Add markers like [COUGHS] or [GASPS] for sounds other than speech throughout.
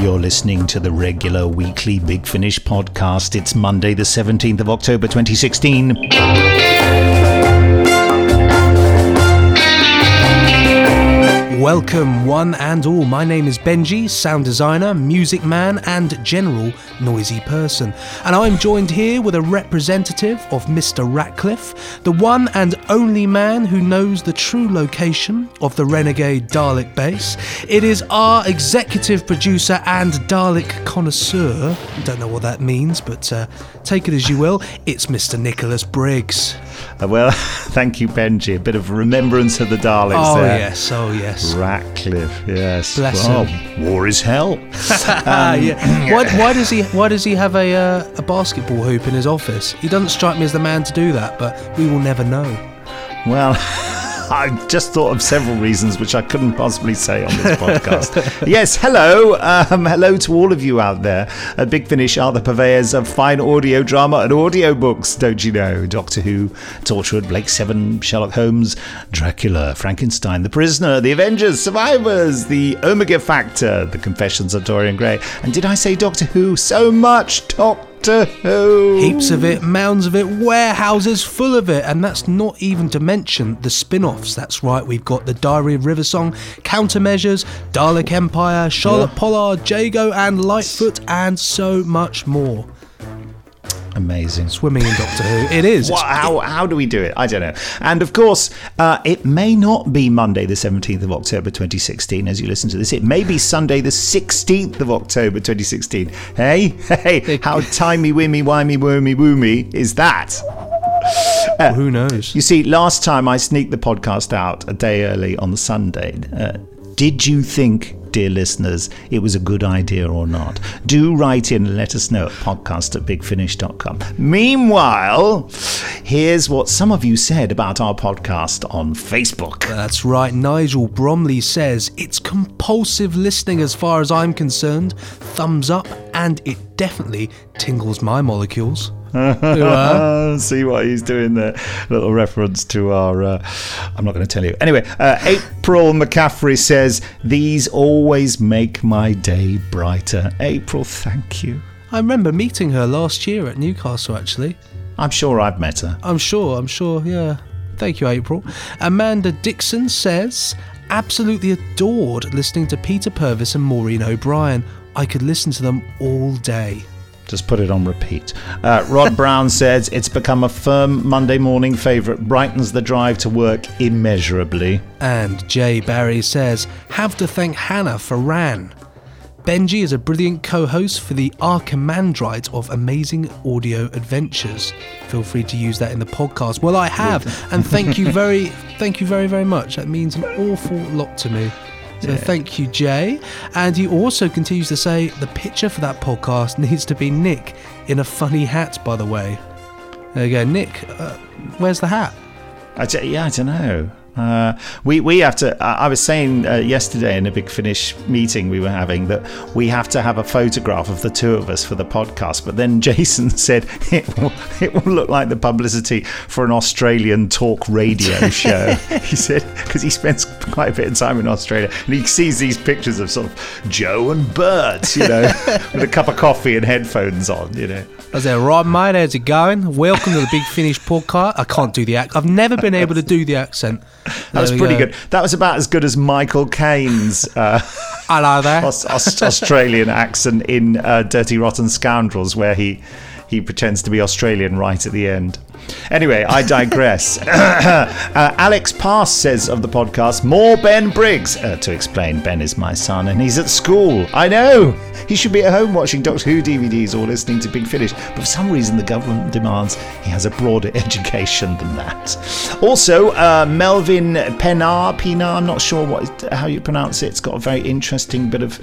You're listening to the regular weekly Big Finish podcast. It's Monday, the 17th of October 2016. Welcome, one and all. My name is Benji, sound designer, music man, and general noisy person. And I'm joined here with a representative of Mr. Ratcliffe, the one and only man who knows the true location of the Renegade Dalek base. It is our executive producer and Dalek connoisseur. I don't know what that means, but uh, take it as you will. It's Mr. Nicholas Briggs. Uh, well, [LAUGHS] thank you, Benji. A bit of remembrance of the Daleks there. Oh, there. yes, oh, yes. Ratcliffe, yes. Bless well, him. war is hell. Ah, [LAUGHS] yeah. Why, why does he? Why does he have a uh, a basketball hoop in his office? He doesn't strike me as the man to do that, but we will never know. Well, [LAUGHS] I just thought of several reasons which I couldn't possibly say on this [LAUGHS] podcast. yes, hello. Um, hello to all of you out there. Uh, Big Finish are the purveyors of fine audio drama and audio books, don't you know? Doctor Who, Torchwood, Blake Seven, Sherlock Holmes, Dracula, Frankenstein, The Prisoner, The Avengers, Survivors, The Omega Factor, The Confessions of Dorian Gray. And did I say Doctor Who? So much Doctor Who. Heaps of it, mounds of it, warehouses full of it, and that's not even to mention the spin-offs. That's right, we've got the Diary of River Song, Countermeasures, Dalek Empire, Charlotte Pollard, Jago, and Litefoot, and so much more. Amazing. Swimming in Doctor Who, it is. What, how, how do we do it? I don't know. And of course, uh, it may not be Monday, the 17th of October 2016, as you listen to this. It may be Sunday, the 16th of October 2016. Hey, hey, how timey wimey wimey wormy woomy is that? Who knows? You see, last time I sneaked the podcast out a day early on the Sunday. Uh, did you think, dear listeners, it was a good idea or not? Do write in and let us know at podcast at bigfinish.com. Meanwhile, here's what some of you said about our podcast on Facebook. That's right, Nigel Bromley says it's compulsive listening as far as I'm concerned. Thumbs up, and it definitely tingles my molecules. Uh, [LAUGHS] see what he's doing there. Little reference to our. Uh, I'm not going to tell you. Anyway, uh, April McCaffrey says, These always make my day brighter. April, thank you. I remember meeting her last year at Newcastle, actually. I'm sure I've met her. I'm sure, I'm sure, yeah. Thank you, April. Amanda Dixon says, absolutely adored listening to Peter Purves and Maureen O'Brien. I could listen to them all day. Just put it on repeat. Uh, Rod [LAUGHS] Brown says it's become a firm Monday morning favourite, brightens the drive to work immeasurably. And Jay Barry says, have to thank Hannah for Ran. Benji is a brilliant co-host for the Archimandrite of Amazing Audio Adventures. Feel free to use that in the podcast. Well, I have, and thank you [LAUGHS] very, thank you very, very much. That means an awful lot to me. So thank you, Jay. And he also continues to say the picture for that podcast [LAUGHS] needs to be Nick in a funny hat. By the way, there you go, Nick. Uh, where's the hat? I d- yeah, I don't know. Uh, we we have to. I was saying uh, yesterday in a big finish meeting we were having that we have to have a photograph of the two of us for the podcast. But then [LAUGHS] Jason said it will, it will look like the publicity for an Australian talk radio [LAUGHS] show. he said because he spends quite a bit of time in Australia and he sees these pictures of sort of Joe and Bert, you know, [LAUGHS] with a cup of coffee and headphones on, you know. I said, right, mate, how's it going? Welcome to the Big Finish podcast. I can't do the accent. I've never been able to do the accent. [LAUGHS] That was pretty go. good. That was about as good as Michael Caine's. Uh, [LAUGHS] Hello there. Aus- Aus- Australian accent in uh, Dirty Rotten Scoundrels, where he he pretends to be Australian right at the end. Anyway, I digress. [COUGHS] uh, Alex Pass says of the podcast, more Ben Briggs. Uh, to explain, Ben is my son and he's at school. I know. He should be at home watching Doctor Who DVDs or listening to Big Finish, but for some reason the government demands he has a broader [LAUGHS] education than that. Also, uh, Melvin Penar, Pinar, I'm not sure what how you pronounce it. It's got a very interesting bit of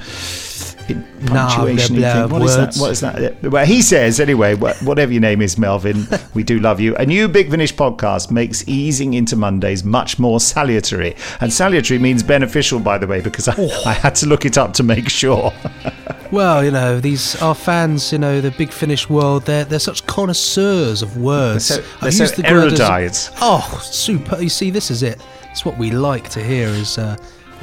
punctuation blah, thing. blah, What is that? What is that? Well, he says anyway. Whatever your name is, Melvin, we do love you. A new Big Finish podcast makes easing into Mondays much more salutary, and salutary means beneficial, by the way, because I, Oh. I had to look it up to make sure. [LAUGHS] Well, you know, these our fans, you know, the Big Finish world, they're they're such connoisseurs of words. They're so- they're so the word as- erudite. oh, super! You see, this is it. It's what we like to hear. Is uh,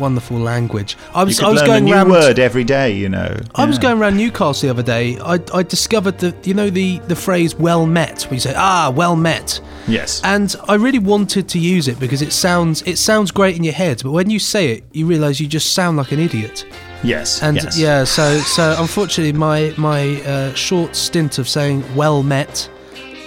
wonderful language. I You was could I was learn going a new around. word every day, you know. I was going around Newcastle the other day. I, I discovered that you know the the phrase "well met," where you say "ah, well met," Yes. and I really wanted to use it because it sounds it sounds great in your head, but when you say it, you realise you just sound like an idiot. yes. And yes. yeah, so so unfortunately, my my uh, short stint of saying "well met"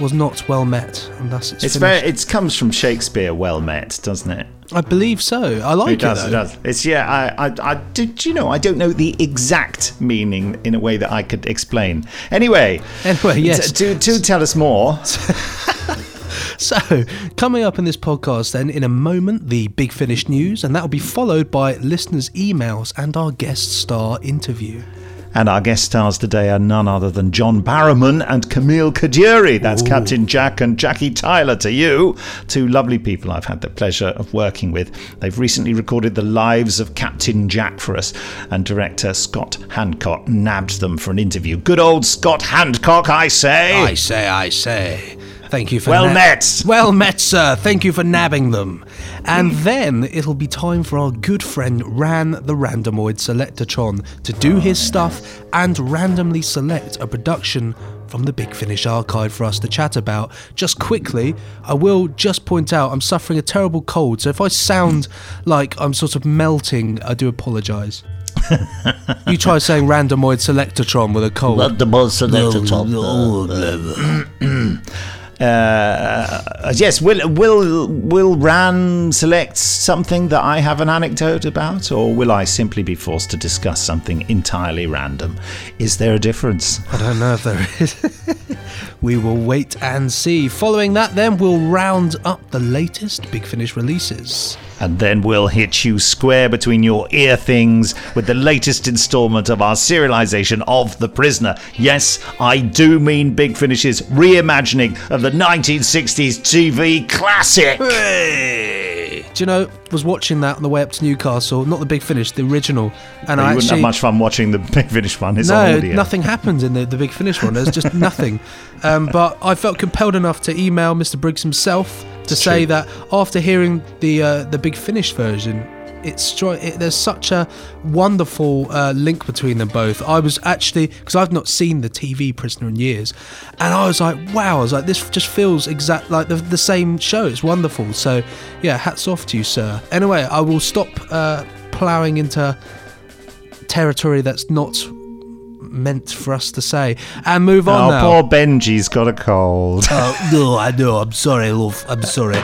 was not well met, and thus it's, It's very. It comes from Shakespeare. Well met, doesn't it? I believe so. I like It it. does. It does. It's yeah. I. I. I did you know? I don't know the exact meaning in a way that I could explain. Anyway. Anyway, yes. t- Do do tell us more. [LAUGHS] So, coming up in this podcast, then, in a moment, the Big Finish news, and that will be followed by listeners' emails and our guest star interview. And our guest stars today are none other than John Barrowman and Camille Coduri. That's Captain Jack and Jackie Tyler to you. Two lovely people I've had the pleasure of working with. They've recently recorded the lives of Captain Jack for us, and director Scott Handcock nabbed them for an interview. Good old Scott Handcock, I say. I say, I say. Thank you for Well met. Well met, sir. Thank you for nabbing them. And then it'll be time for our good friend Ran the Randomoid Selectatron to do his stuff and randomly select a production from the Big Finish archive for us to chat about. Just quickly, I will just point out I'm suffering a terrible cold, so if I sound like I'm sort of melting, I do apologise. [LAUGHS] you try saying Randomoid Selectatron with a cold. the most selected top. Uh, yes, will will will Ran select something that I have an anecdote about, or will I simply be forced to discuss something entirely random? Is there a difference? I don't know if there is. [LAUGHS] we will wait and see. Following that, then we'll round up the latest Big Finish releases. And then we'll hit you square between your ear things with the latest installment of our serialization of The Prisoner. Yes, I do mean Big Finish's reimagining of the 1960s TV classic. Hey! Do you know? Was watching that on the way up to Newcastle. Not the Big Finish, the original. And you I wouldn't actually have much fun watching the Big Finish one. It's no, audio. nothing happens in the, the Big Finish one. There's just [LAUGHS] nothing. Um, but I felt compelled enough to email Mr. Briggs himself to say true. that after hearing the uh, the Big Finish version, it's it, there's such a wonderful uh, link between them both. I was actually because I've not seen the TV Prisoner in years, and I was like, wow! I was like, this just feels exact like the, the same show. It's wonderful. So yeah, hats off to you, sir. Anyway, I will stop uh, ploughing into territory that's not meant for us to say and move on Oh, now. poor Benji's got a cold. Oh, no, I know. I'm sorry, love. I'm sorry.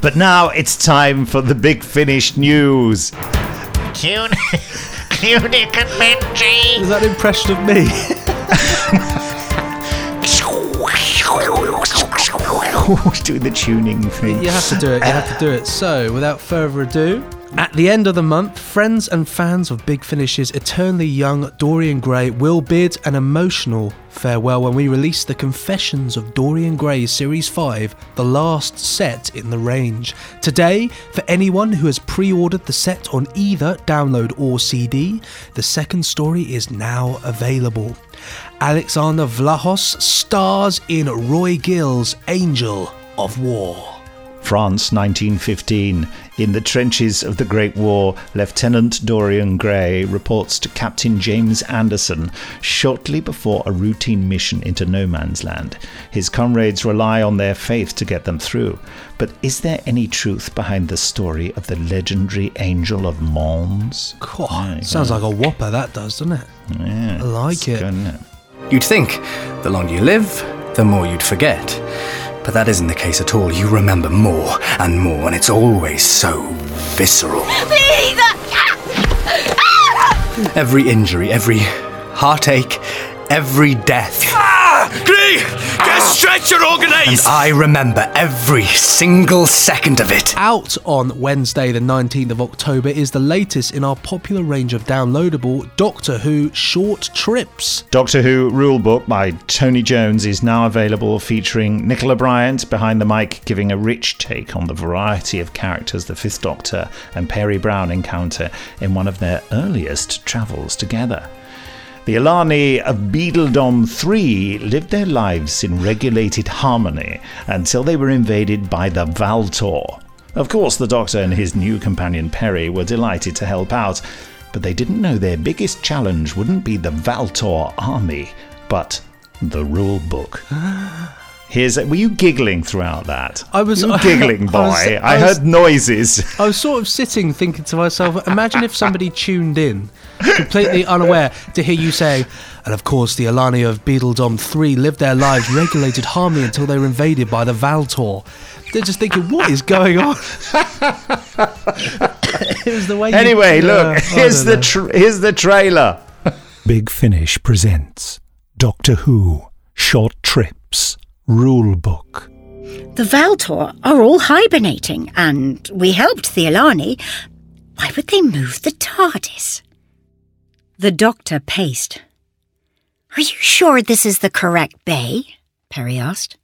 But now it's time for the Big Finish news. Tune, Tunic [LAUGHS] and Benji. Is that an impression of me? [LAUGHS] Doing the tuning thing. you have to do it. You have to do it. So, without further ado, at the end of the month, friends and fans of Big Finish's eternally young Dorian Gray will bid an emotional farewell when we release the Confessions of Dorian Gray Series 5, the last set in the range. Today, for anyone who has pre ordered the set on either download or CD, the second story is now available. Alexander Vlahos stars in Roy Gill's Angel of War. France, 1915. In the trenches of the Great War, Lieutenant Dorian Gray reports to Captain James Anderson shortly before a routine mission into no man's land. His comrades rely on their faith to get them through. But is there any truth behind the story of the legendary Angel of Mons? Cool. There you Sounds go. like a whopper, that does, doesn't it? Yeah, I like it. good, it? You'd think the longer you live, the more you'd forget. But that isn't the case at all. You remember more and more, and it's always so visceral. Uh, ah! Every injury, every heartache, every death. Ah! Gray, get stretch your And. I remember every single second of it. Out on Wednesday, the 19th of October, is the latest in our popular range of downloadable Doctor Who short trips. Doctor Who Rulebook by Tony Jones is now available, featuring Nicola Bryant behind the mic, giving a rich take on the variety of characters the Fifth Doctor and Peri Brown encounter in one of their earliest travels together. The Alani of Beadledom III lived their lives in regulated harmony until they were invaded by the Valtor. Of course, the Doctor and his new companion Peri were delighted to help out, but they didn't know their biggest challenge wouldn't be the Valtor army, but the rule book. [GASPS] [LAUGHS] Here's were you giggling throughout that? I was- You were giggling, boy. I was- I, I was- heard noises. [LAUGHS] I was sort of sitting thinking to myself, imagine if somebody tuned in, completely unaware, to hear you say, and of course the Alani of Beadledom 3 lived their lives regulated harmony until they were invaded by the Valtor. They're just thinking, what is going on? [LAUGHS] it was the way Anyway, Yeah, look, uh, I here's the know. tr- here's the trailer. Big Finish presents Doctor Who Short Trips Rule Book. The Valtor are all hibernating, and we helped the Alani. Why would they move the TARDIS? The doctor paced. Are you sure this is the correct bay? Peri asked.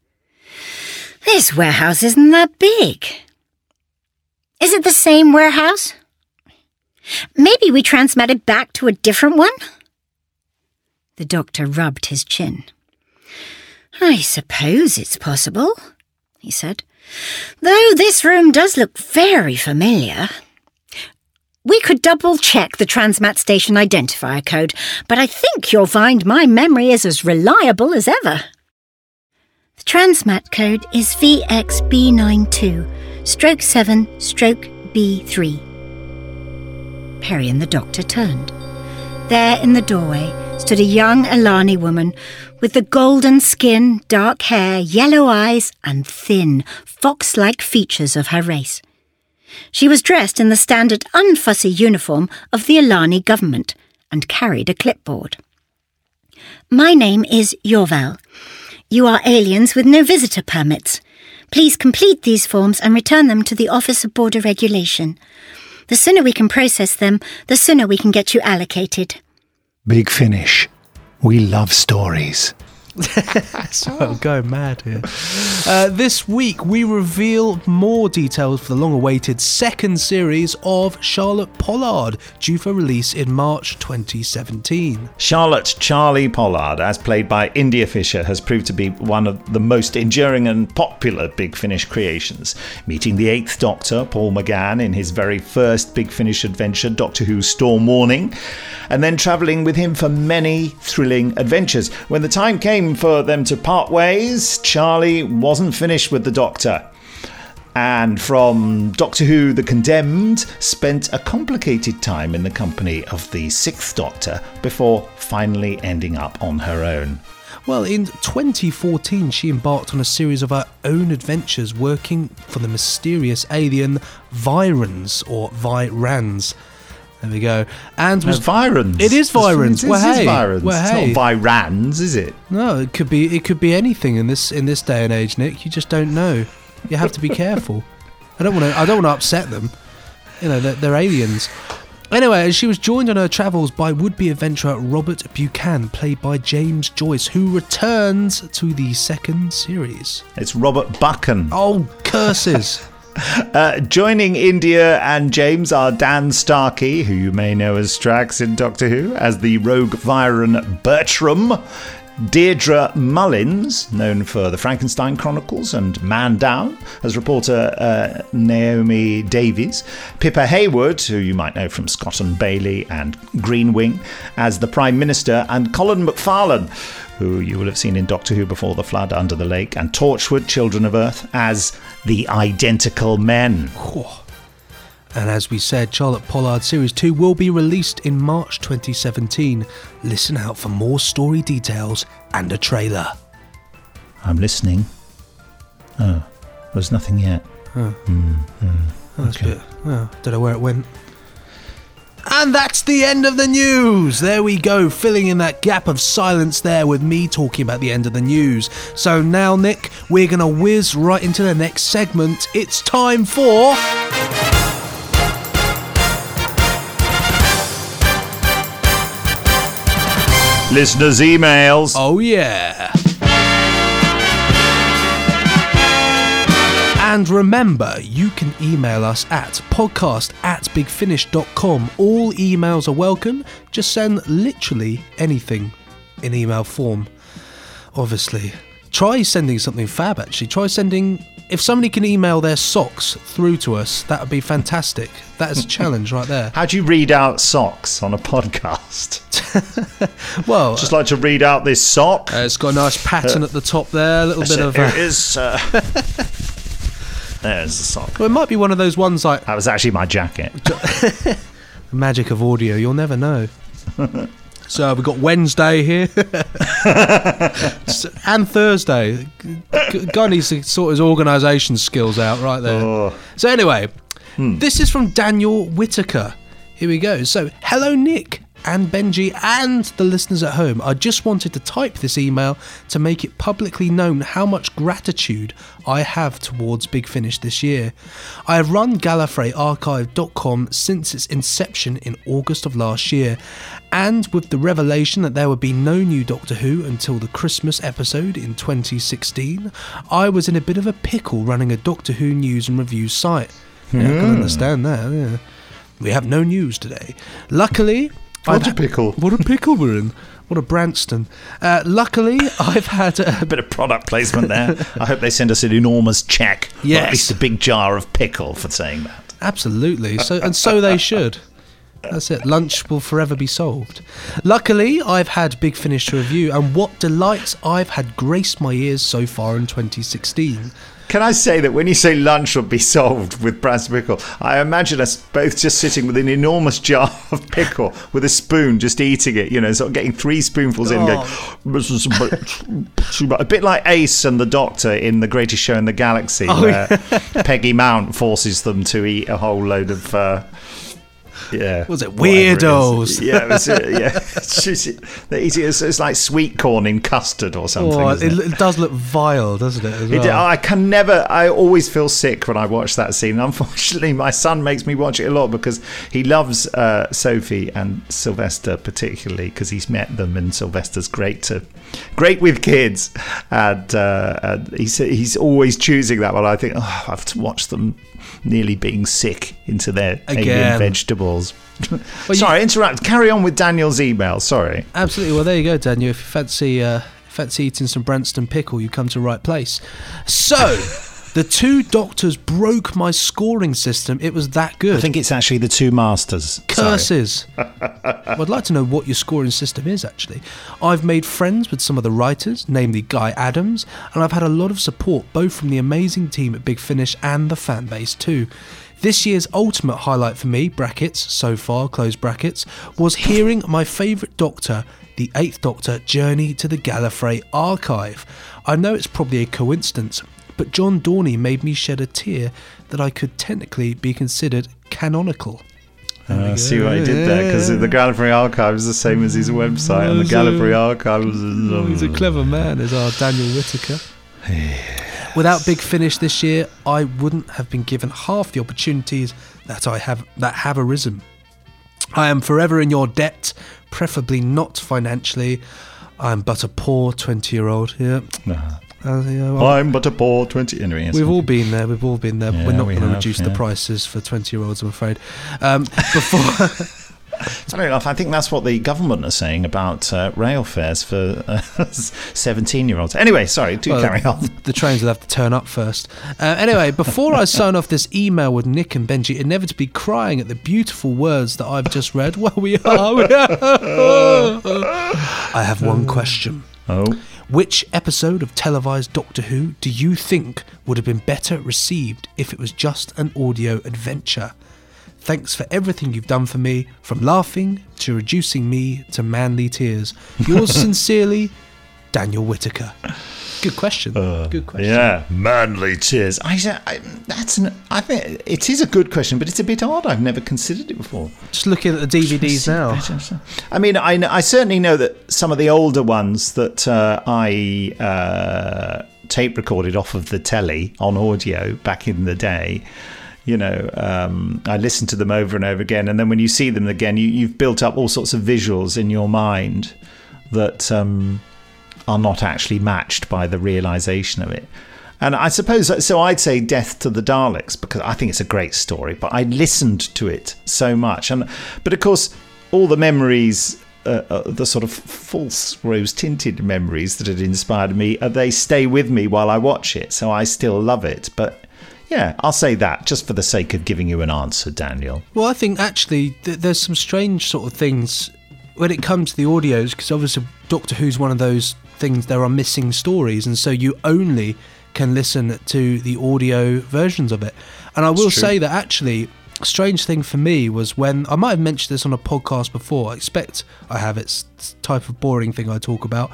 This warehouse isn't that big. Is it the same warehouse? Maybe we transmitted back to a different one? The doctor rubbed his chin. I suppose it's possible, he said. Though this room does look very familiar. We could double check the Transmat Station identifier code, but I think you'll find my memory is as reliable as ever. The Transmat code is VXB92, stroke 7, stroke B3. Peri and the doctor turned. There in the doorway stood a young Alani woman with the golden skin, dark hair, yellow eyes, and thin, fox like features of her race. She was dressed in the standard unfussy uniform of the Alani government and carried a clipboard. My name is Yorval. You are aliens with no visitor permits. Please complete these forms and return them to the Office of Border Regulation. The sooner we can process them, the sooner we can get you allocated. Big Finish. We love stories. [LAUGHS] I'm going mad here. Uh, this week, we reveal more details for the long awaited second series of Charlotte Pollard, due for release in March 2017. Charlotte Charlie Pollard, as played by India Fisher, has proved to be one of the most enduring and popular Big Finish creations. Meeting the Eighth Doctor, Paul McGann, in his very first Big Finish adventure, Doctor Who Storm Warning, and then travelling with him for many thrilling adventures. When the time came for them to part ways, Charlie wasn't finished with the Doctor and from Doctor Who The Condemned, spent a complicated time in the company of the Sixth Doctor before finally ending up on her own. Well, in 2014, she embarked on a series of her own adventures working for the mysterious alien Viyrans, or Viyrans. There we go. And No, was Viyrans. It is Viyrans. It Well, is hey. Viyrans. Well, It's not Viyrans, is it? No, it could be it could be anything in this in this day and age, Nick. You just don't know. You have to be careful. I don't want to I don't want to upset them. You know, they're, they're aliens. Anyway, she was joined on her travels by would-be adventurer Robert Buchan, played by James Joyce, who returns to the second series. It's Robert Buchan. Oh, curses! Uh, joining India and James are Dan Starkey, who you may know as Strax in Doctor Who, as the rogue Viyran Bertram. Deirdre Mullins, known for the Frankenstein Chronicles and Man Down, as reporter uh, Naomi Davies. Pippa Haywood, who you might know from Scott and Bailey and Green Wing, as the Prime Minister, and Colin McFarlane, who you will have seen in Doctor Who Before the Flood, Under the Lake, and Torchwood, Children of Earth, as the Identical Men. And as we said, Charlotte Pollard Series 2 will be released in March 2017. Listen out for more story details and a trailer. I'm listening. Oh, there's nothing yet. Hmm, hmm. Oh, that's good. Oh, don't know where it went. And that's the end of the news. There we go, filling in that gap of silence there with me talking about the end of the news. So now, Nick, we're going to whiz right into the next segment. It's time for. Listeners' emails. Oh, yeah. And remember, you can email us at podcast at bigfinish.com. All emails are welcome. Just send literally anything in email form. Obviously. Try sending something fab actually. Try sending if somebody can email their socks through to us, that would be fantastic. That is a challenge right there. [LAUGHS] How do you read out socks on a podcast? [LAUGHS] Well, Just like to read out this sock. uh, it's got a nice pattern at the top there, a little bit of. Uh, it is. [LAUGHS] There's the sock. well, it might be one of those ones like That was actually my jacket. [LAUGHS] the magic of audio. You'll never know. [LAUGHS] so we've got Wednesday here [LAUGHS] and Thursday. G- Guy needs to sort his organisation skills out right there. Oh. So anyway, hmm. this is from Daniel Whitaker. Here we go. So hello, Nick. And Benji and the listeners at home, I just wanted to type this email to make it publicly known how much gratitude I have towards Big Finish this year. I have run GallifreyArchive.com since its inception in August of last year, and with the revelation that there would be no new Doctor Who until the Christmas episode in 2016, I was in a bit of a pickle running a Doctor Who news and reviews site. Yeah, I can hmm. understand that. Yeah. We have no news today. Luckily, What I've a pickle. What a pickle we're in. What a Branston. Uh, luckily, [LAUGHS] I've had a A bit of product placement there. I hope they send us an enormous check. yes. Or Yes. at least a big jar of pickle for saying that. Absolutely. So and so they should. That's it. Lunch will forever be solved. Luckily, I've had Big Finish to review, and what delights I've had graced my ears so far in 2016. Can I say that when you say lunch will be solved with Brass pickle, I imagine us both just sitting with an enormous jar [LAUGHS] of pickle with a spoon, just eating it, you know, sort of getting three spoonfuls in and going, this is a bit, too much." a bit like Ace and the Doctor in The Greatest Show in the Galaxy, where [LAUGHS] Peggy Mount forces them to eat a whole load of. Uh, yeah, Was it whatever is. weirdos? Yeah, it was, uh, yeah. [LAUGHS] [LAUGHS] It's, just, it's, it's like sweet corn in custard or something. Oh, it, it? it does look vile, doesn't it? As It, well? I can never. I always feel sick when I watch that scene. [LAUGHS] Unfortunately, my son makes me watch it a lot because he loves uh, Sophie and Sylvester particularly because he's met them and Sylvester's great to, great with kids, and, uh, and he's he's always choosing that one. I think oh, I have to watch them nearly being sick into their alien Again. You- Sorry, interrupt. Carry on with Daniel's email. Sorry. Absolutely. Well, there you go, Daniel. If you fancy uh, fancy eating some Branston pickle, you come to the right place. So, [LAUGHS] the two doctors broke my scoring system. It was that good. I think it's actually the two masters. Curses. [LAUGHS] well, I'd like to know what your scoring system is, actually. I've made friends with some of the writers, namely Guy Adams, and I've had a lot of support both from the amazing team at Big Finish and the fan base, too. This year's ultimate highlight for me, brackets, so far, close brackets, was hearing my favourite Doctor, the Eighth Doctor, journey to the Gallifrey archive. I know it's probably a coincidence, but John Dorney made me shed a tear that I could technically be considered canonical. Uh, see what I did there because the Gallifrey Archive is the same as his website, and the a- Gallifrey Archive was. He's a clever man, is our Daniel Whitaker. [SIGHS] Without Big Finish this year, I wouldn't have been given half the opportunities that I have that have arisen. I am forever in your debt, preferably not financially. I am but a poor twenty-year-old. Yeah, Uh, yeah, well, I'm but a poor twenty. Anyway, yes. We've all been there. We've all been there. Yeah, We're not we going to reduce the prices for twenty-year-olds. I'm afraid. Um, before [LAUGHS] Funny enough, I think that's what the government are saying about uh, rail fares for uh, [LAUGHS] seventeen-year-olds. Anyway, sorry, do Well, carry on. The trains will have to turn up first. Uh, anyway, before I sign off this email with Nick and Benji, inevitably crying at the beautiful words that I've just read, well, we are. We [LAUGHS] are. I have one question. Oh, Which episode of televised Doctor Who do you think would have been better received if it was just an audio adventure? Thanks for everything you've done for me, from laughing to reducing me to manly tears. Yours [LAUGHS] sincerely, Daniel Whitaker. Good question. Good question. yeah, manly tears. I, said- I that's an. I think it is a good question, but it's a bit odd. I've never considered it before. Just looking at the DVDs now. I mean, I, I certainly know that some of the older ones that uh, I uh, tape recorded off of the telly on audio back in the day. You know, um, I listen to them over and over again, and then when you see them again, you, you've built up all sorts of visuals in your mind that um, are not actually matched by the realization of it. And I suppose so. I'd say Death to the Daleks because I think it's a great story. But I listened to it so much, and but of course, all the memories, uh, uh, the sort of false rose tinted memories that had inspired me, uh, they stay with me while I watch it. So I still love it. But yeah, I'll say that just for the sake of giving you an answer, Daniel. Well, I think actually th- there's some strange sort of things when it comes to the audios because obviously Doctor Who's one of those things. There are missing stories, and so you only can listen to the audio versions of it. And I will say that actually. Strange thing for me was when I might have mentioned this on a podcast before. I expect I have. It's the type of boring thing I talk about,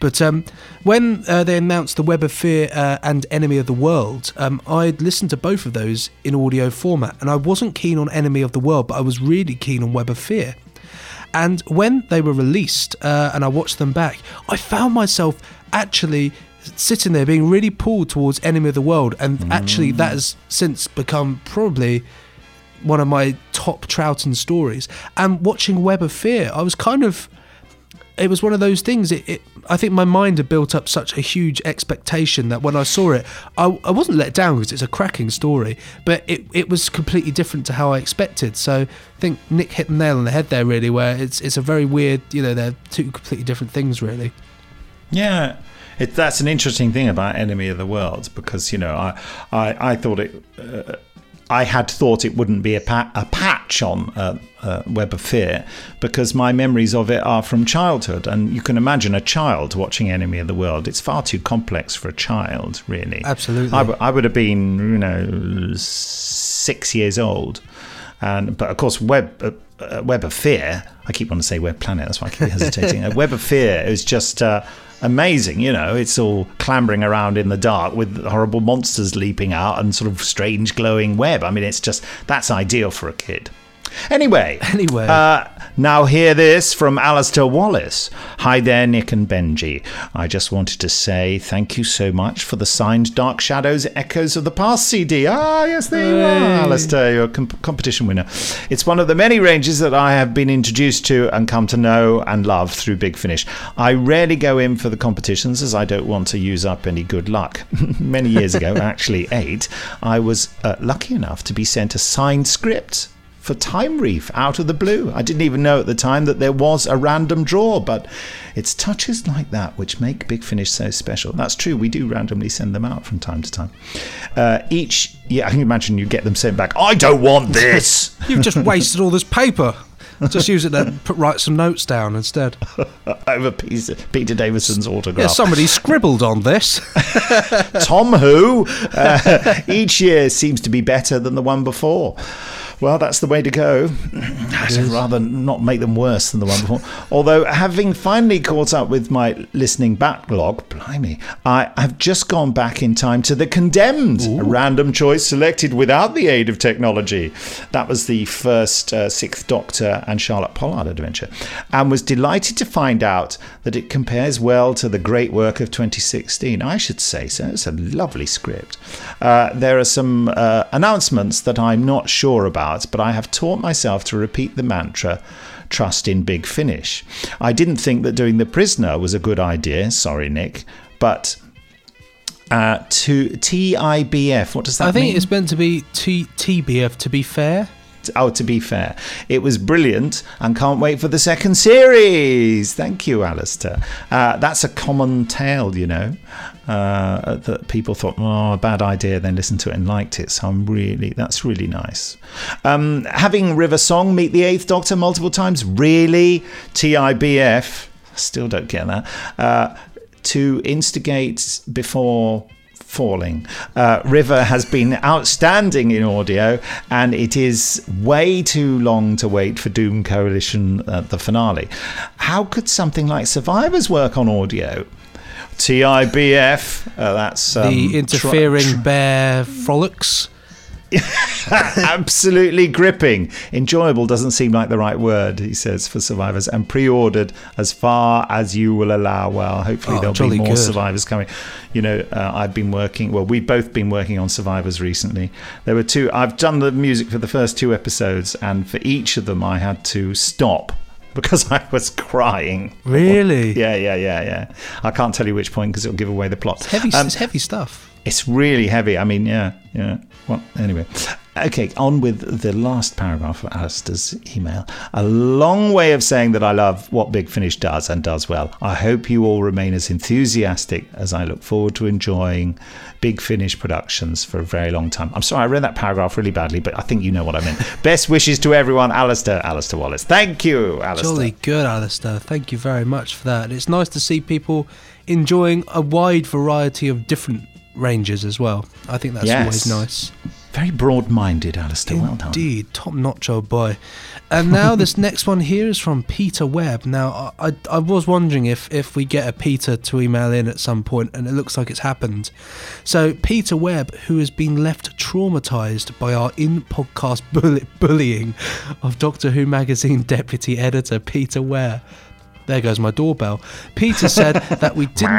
but um, when uh, they announced the Web of Fear uh, and Enemy of the World, um, I'd listened to both of those in audio format, and I wasn't keen on Enemy of the World, but I was really keen on Web of Fear. And when they were released uh, and I watched them back, I found myself actually sitting there being really pulled towards Enemy of the World. And actually, that has since become probably one of my top Troughton stories. And watching Web of Fear, I was kind of. It was one of those things. It, it, I think my mind had built up such a huge expectation that when I saw it, I, I wasn't let down because it's a cracking story, but it, it was completely different to how I expected. So I think Nick hit the nail on the head there, really, where it's it's a very weird, you know, they're two completely different things, really. Yeah, it, that's an interesting thing about Enemy of the World because you know I I, I thought it. Uh, I had thought it wouldn't be a, pa- a patch on uh, uh, Web of Fear because my memories of it are from childhood. And you can imagine a child watching Enemy of the World. It's far too complex for a child, really. Absolutely. I, w- I would have been, you know, six years old. And But of course, Web, uh, uh, Web of Fear, I keep wanting to say Web Planet, that's why I keep hesitating. [LAUGHS] uh, Web of Fear is just. Uh, amazing. You know, it's all clambering around in the dark with horrible monsters leaping out and sort of strange glowing web. I mean, it's just that's ideal for a kid. Anyway, Anyway. uh, now hear this from Alistair Wallace. Hi there, Nick and Benji. I just wanted to say thank you so much for the signed Dark Shadows Echoes of the Past CD. Ah, yes, there you are, Alistair. You're a comp- competition winner. It's one of the many ranges that I have been introduced to and come to know and love through Big Finish. I rarely go in for the competitions as I don't want to use up any good luck. [LAUGHS] Many years ago, [LAUGHS] actually eight, I was uh, lucky enough to be sent a signed script for Time Reef out of the blue. I didn't even know at the time that there was a random draw, but it's touches like that which make Big Finish so special. That's true, we do randomly send them out from time to time. Uh, each, yeah, I can imagine you get them sent back. I don't want this! [LAUGHS] [LAUGHS] You've just wasted all this paper. Just use it to [LAUGHS] put write some notes down instead. Over Peter, Peter Davison's autograph. Yeah, somebody scribbled on this. Tom Who uh, each year seems to be better than the one before. Well, that's the way to go. [LAUGHS] I'd rather not make them worse than the one before. Although, having finally caught up with my listening backlog, blimey, I have just gone back in time to The Condemned, a random choice selected without the aid of technology. That was the first uh, Sixth Doctor and Charlotte Pollard adventure, and was delighted to find out that it compares well to the great work of 2016. I should say so. It's a lovely script. Uh, there are some uh, announcements that I'm not sure about, but I have taught myself to repeat the mantra trust in Big Finish. I didn't think that doing The Prisoner was a good idea. Sorry, Nick. But uh, to TIBF, what does that I think mean? it's meant to be T- TBF, to be fair. Oh, to be fair, it was brilliant and can't wait for the second series. Thank you, Alistair. Uh, that's a common tale, you know, uh, that people thought, oh, a bad idea, then listened to it and liked it. So I'm really, that's really nice. Um, having River Song meet the Eighth Doctor multiple times, really? TIBF, still don't get that. Uh, to instigate before falling. Uh, River has been outstanding in audio, and it is way too long to wait for Doom Coalition uh, the finale. How could something like Survivors work on audio? TIBF, uh, that's um, the interfering bear frolics. [LAUGHS] absolutely gripping. Enjoyable doesn't seem like the right word, he says, for survivors, and pre ordered as far as you will allow. Well, hopefully Oh, there'll be more good. survivors coming. You know, uh, I've been working, well, we've both been working on survivors recently. There were two, I've done the music for the first two episodes, and for each of them, I had to stop. [LAUGHS] Because I was crying. Really? Yeah, yeah, yeah, yeah. I can't tell you which point because it'll give away the plot. Heavy, Um, it's heavy stuff. It's really heavy. I mean, yeah, yeah. Well, anyway. Okay, on with the last paragraph of Alistair's email. A long way of saying that I love what Big Finish does and does well. I hope you all remain as enthusiastic as I look forward to enjoying Big Finish productions for a very long time. I'm sorry, I read that paragraph really badly, but I think you know what I meant. [LAUGHS] Best wishes to everyone, Alistair, Alistair Wallace. Thank you, Alistair. Jolly good, Alistair. Thank you very much for that. It's nice to see people enjoying a wide variety of different ranges as well. I think that's Yes. always nice. Very broad minded, Alistair. Well done. Indeed, top notch, old boy. And now this [LAUGHS] next one here is from Peter Webb. Now, I, I, I was wondering if, if we get a Peter to email in at some point, and it looks like it's happened. So, Peter Webb, who has been left traumatized by our in podcast [LAUGHS] bully, bullying of Doctor Who magazine [LAUGHS] deputy editor Peter Ware. There goes my doorbell. Peter said that we didn't.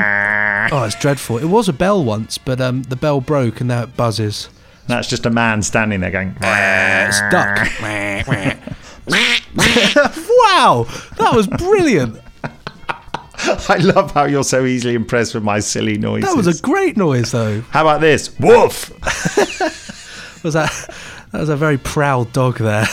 Oh, it's dreadful. It was a bell once, but um, the bell broke and now it buzzes. That's just a man standing there going, It's duck. [LAUGHS] wow, that was brilliant. [LAUGHS] I love how you're so easily impressed with my silly noises. That was a great noise, though. How about this? Woof! [LAUGHS] Was that? That was a very proud dog there.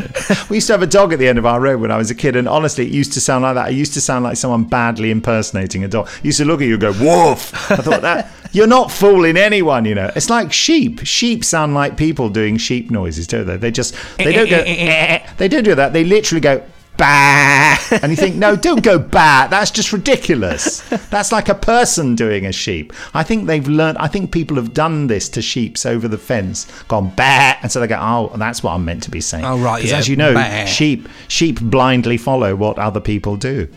[LAUGHS] We used to have a dog at the end of our road when I was a kid, and honestly, it used to sound like that. It used to sound like someone badly impersonating a dog. You used to look at you and go, woof! I thought that, [LAUGHS] you're not fooling anyone, you know. It's like sheep. Sheep sound like people doing sheep noises, don't they? They just, they eh, don't eh, go, eh, eh. they don't do that. They literally go, bah! And you think, no, don't go bah. That's just ridiculous. That's like a person doing a sheep. I think they've learned, I think people have done this to sheeps over the fence, gone bah, and so they go, oh, that's what I'm meant to be saying. Oh, right, 'Cause yeah, as you know, bah. sheep sheep blindly follow what other people do.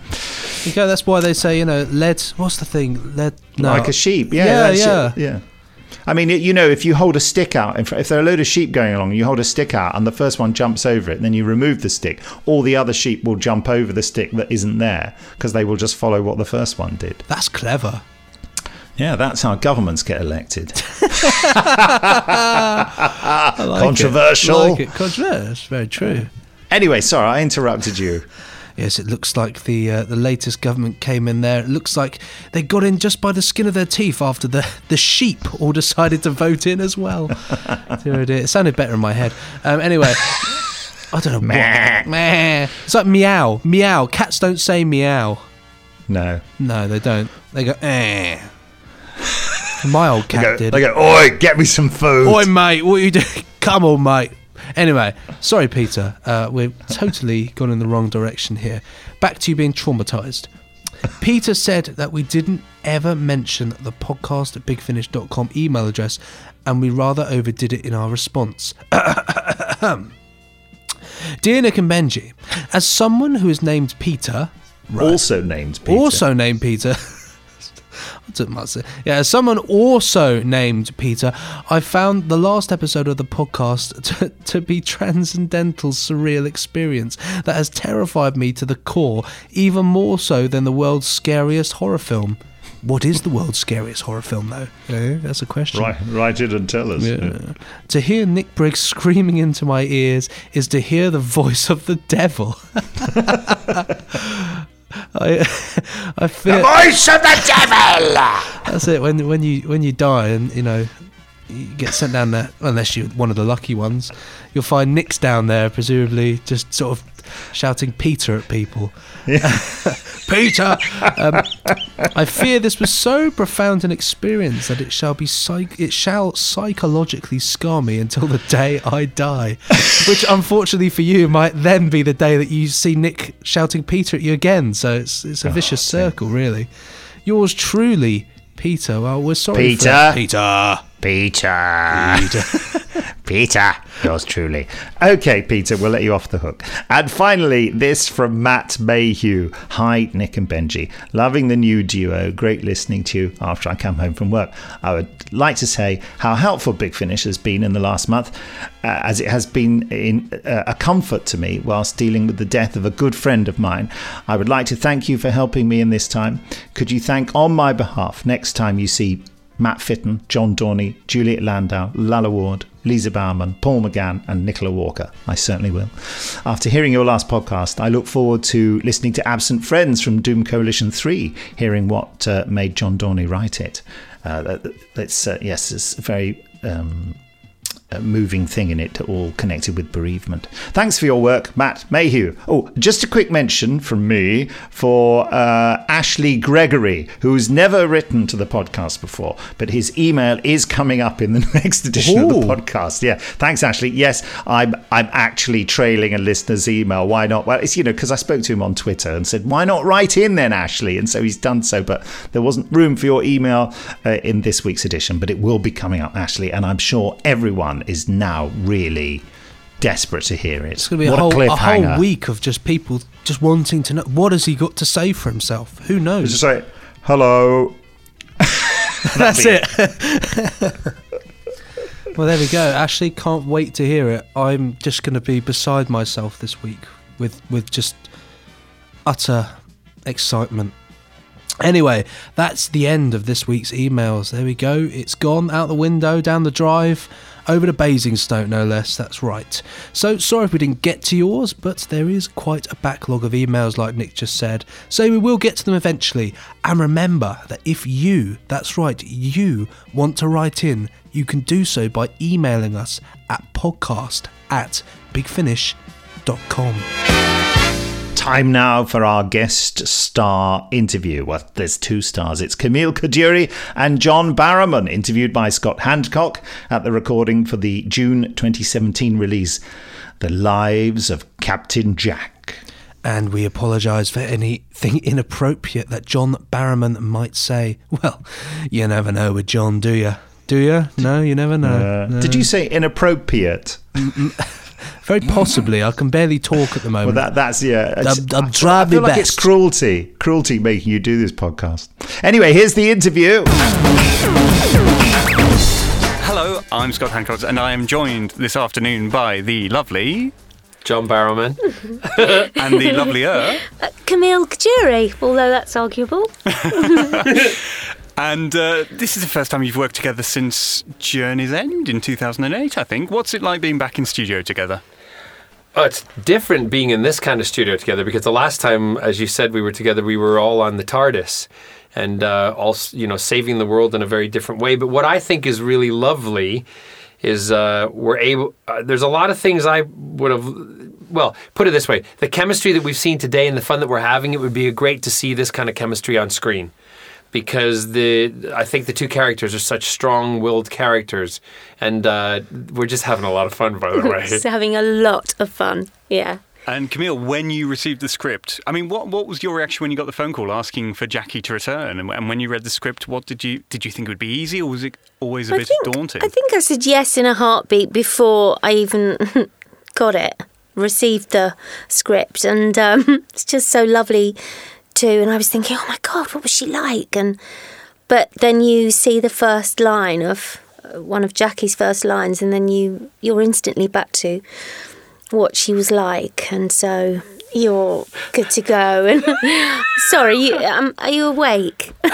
Okay, that's why they say, you know, lead. What's the thing? Lead. No. Like a sheep. Yeah, Yeah, yeah. it, yeah. I mean, you know, if you hold a stick out, if there are a load of sheep going along, you hold a stick out, and the first one jumps over it, and then you remove the stick, all the other sheep will jump over the stick that isn't there because they will just follow what the first one did. That's clever. Yeah, that's how governments get elected. Like Controversial. It. Like it. Controversial. It's very true. Anyway, sorry, I interrupted you. [LAUGHS] Yes, it looks like the uh, the latest government came in there. It looks like they got in just by the skin of their teeth after the, [LAUGHS] the sheep all decided to vote in as well. [LAUGHS] Dear, dear. It sounded better in my head. Um, anyway, I don't know. Meh. It's like meow, meow. Cats don't say meow. No. No, they don't. They go eh. [LAUGHS] My old They cat go, did. they go, oi, get me some food. Oi, mate, what are you doing? Come on, mate. Anyway, sorry, Peter. Uh, we've totally gone in the wrong direction here. Back to you being traumatized. Peter said that we didn't ever mention the podcast at bigfinish.com email address and we rather overdid it in our response. [COUGHS] Dear Nick and Benji, as someone who is named Peter, Also named Peter. also named Peter. Yeah, someone also named Peter, I found the last episode of the podcast [LAUGHS] to, to be transcendental, surreal experience that has terrified me to the core, even more so than the world's scariest horror film. What is the world's scariest horror film, though? Eh, that's a question. Write, write it and tell us. Yeah. To hear Nick Briggs screaming into my ears is to hear the voice of the devil. [LAUGHS] I, [LAUGHS] I feel the Voice of the devil! that's it. When when you when you die and you know you get sent down there, unless you're one of the lucky ones, you'll find Nick's down there, presumably just sort of shouting Peter at people. Yeah. [LAUGHS] Peter, um, I fear this was so profound an experience that it shall be psych- it shall psychologically scar me until the day I die. Which, unfortunately for you, might then be the day that you see Nick shouting Peter at you again. So it's it's a ah, vicious circle, really. Yours truly, Peter. Well, we're sorry, Peter. for Peter. Peter. Peter. [LAUGHS] Peter. Yours truly. Okay, Peter, we'll let you off the hook. And finally, this from Matt Mayhew. Hi, Nick and Benji. Loving the new duo. Great listening to you after I come home from work. I would like to say how helpful Big Finish has been in the last month, uh, as it has been in, uh, a comfort to me whilst dealing with the death of a good friend of mine. I would like to thank you for helping me in this time. Could you thank on my behalf next time you see Matt Fitton, John Dorney, Juliet Landau, Lalla Ward, Lisa Bowerman, Paul McGann, and Nicola Walker. I certainly will. After hearing your last podcast, I look forward to listening to Absent Friends from Doom Coalition 3, hearing what uh, made John Dorney write it. uh, uh, yes, it's very um, moving thing in it, all connected with bereavement. Thanks for your work, Matt Mayhew. Oh, just a quick mention from me for uh, Ashley Gregory, who's never written to the podcast before, but his email is coming up in the [LAUGHS] next edition of the podcast. Yeah, thanks, Ashley. Yes, I'm I'm actually trailing a listener's email. Why not? Well, it's you know because I spoke to him on Twitter and said, why not write in then, Ashley? And so he's done so, but there wasn't room for your email uh, in this week's edition, but it will be coming up, Ashley, and I'm sure everyone is now really desperate to hear it. It's going to be what a whole, a cliffhanger. whole week of just people just wanting to know what has he got to say for himself. Who knows? Just like, hello. [LAUGHS] That's it. [LAUGHS] well, there we go. Ashley, can't wait to hear it. I'm just going to be beside myself this week with with just utter excitement. Anyway, that's the end of this week's emails. There we go. It's gone out the window, down the drive, over to Basingstoke, no less. That's right. So sorry if we didn't get to yours, but there is quite a backlog of emails, like Nick just said. So we will get to them eventually. And remember that if you, that's right, you want to write in, you can do so by emailing us at podcast at bigfinish.com. Time now for our guest star interview. Well, there's two stars. It's Camille Coduri and John Barrowman, interviewed by Scott Handcock at the recording for the June 2017 release, The Lives of Captain Jack. and we apologise for anything inappropriate that John Barrowman might say. Well, you never know with John, do you? Do you? No, you never know. Uh, No. Did you say inappropriate? [LAUGHS] Very possibly. I can barely talk at the Well, moment. that, that's yeah. it's- I'll I try feel my like it's cruelty, cruelty making you do this podcast. Anyway, here's the interview. Hello, I'm Scott Handcock, and I am joined this afternoon by the lovely John Barrowman. [LAUGHS] and the lovelier. Uh, Camille Coduri, although that's arguable. [LAUGHS] And uh, this is the first time you've worked together since Journey's End in 2008, I think. What's it like being back in studio together? Oh, it's different being in this kind of studio together because the last time, as you said, we were together, we were all on the TARDIS and uh, all you know saving the world in a very different way. But what I think is really lovely is uh, we're able. Uh, there's a lot of things I would have. Well, put it this way: the chemistry that we've seen today and the fun that we're having, it would be great to see this kind of chemistry on screen. Because the I think the two characters are such strong-willed characters, and uh, we're just having a lot of fun. By the way, [LAUGHS] Just having a lot of fun. Yeah. And Camille, when you received the script, I mean, what what was your reaction when you got the phone call asking for Jackie to return? And, and when you read the script, what did you did you think it would be easy, or was it always a I bit think, daunting? I think I said yes in a heartbeat before I even [LAUGHS] got it, received the script, and um, [LAUGHS] it's just so lovely too. And I was thinking, oh my god, what was she like? And but then you see the first line of uh, one of Jackie's first lines, and then you you're instantly back to what she was like, and so. You're good to go. And [LAUGHS] sorry, you, um, are you awake? [LAUGHS] Sorry,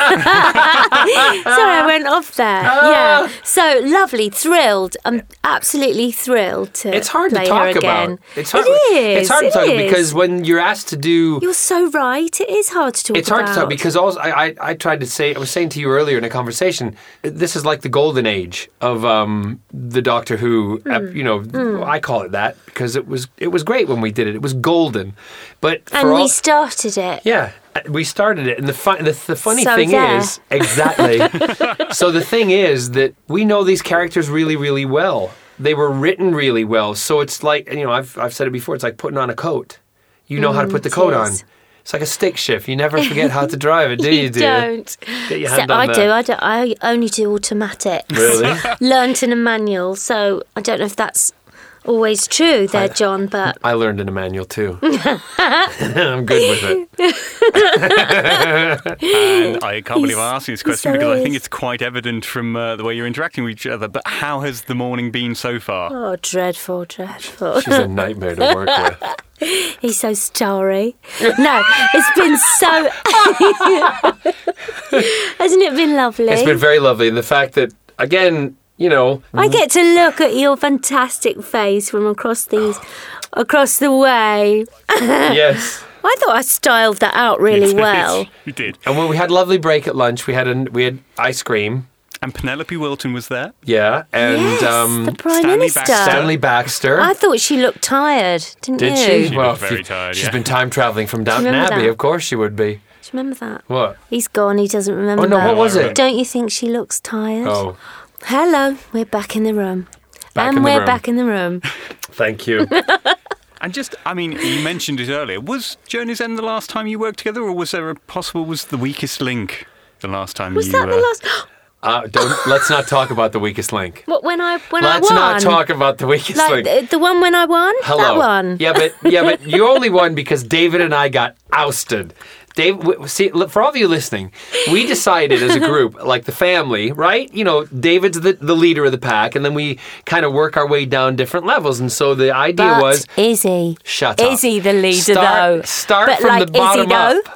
I went off there. Ah. Yeah. So lovely, thrilled. I'm absolutely thrilled to. It's hard to talk about. It's hard. It is. It's hard to it talk is. because when you're asked to do, You're so right. It is hard to talk about. it's hard about. to talk because also I, I I tried to say I was saying to you earlier in a conversation. This is like the golden age of um, the Doctor Who. Ep- you know, I call it that because it was it was great when we did it. It was golden, but for and all, we started it. yeah, uh, we started it, and the fun, the, the funny So thing there. is exactly. [LAUGHS] so the thing is that we know these characters really, really well. They were written really well. So it's like you know, I've I've said it before. It's like putting on a coat. You know how to put the it coat on. It's like a stick shift. You never forget how to drive it, do [LAUGHS] you? You dear? don't. Get your hand on I do. I, don't. I only do automatics. Really? [LAUGHS] Learned in a manual, so I don't know if that's always true there, John. But I learned in a manual too. [LAUGHS] I'm good with it. and I can't believe I He's- asked you this question so because I think it's quite evident from uh, the way you're interacting with each other. But how has the morning been so far? oh, dreadful, dreadful. She's a nightmare to work with. [LAUGHS] He's so starry. No, it's been so. [LAUGHS] Hasn't it been lovely? It's been very lovely, and the fact that again, you know, I get to look at your fantastic face from across these, [GASPS] across the way. [LAUGHS] yes. I thought I styled that out really well. [LAUGHS] you did. And when we had a lovely break at lunch, we had an, we had ice cream, And Penelope Wilton was there. Yeah, and yes, um, the Prime Stanley Minister. Baxter. Stanley Baxter. I thought she looked tired, didn't Did you? she? She well, looked very she- tired, She's yeah. been time traveling from Downton remember Abbey. that? Of course she would be. Do you remember that? What? He's gone. He doesn't remember Oh no, that. what was it? Don't you think she looks tired? Oh, Hello, we're back in the room. Back and in the we're room. back in the room. [LAUGHS] thank you. [LAUGHS] And just, I mean, you mentioned it earlier. Was Journey's End the last time you worked together, or was there a possible was the weakest link the last time Was you? that the uh, last? [GASPS] Uh, don't let's not talk about the weakest link. What when I when let's I won? not talk about the weakest like link. the, the one when I won. Hello. That one. Yeah, but yeah, but [LAUGHS] you only won because David and I got ousted. Dave, w- see, for all of you listening, we decided as a [LAUGHS] group, like the family, right? You know, David's the, the leader of the pack, and then we kind of work our way down different levels. And so the idea But was is he? shut up. Is he the leader start, though? Start But, from like, the bottom is he up. though?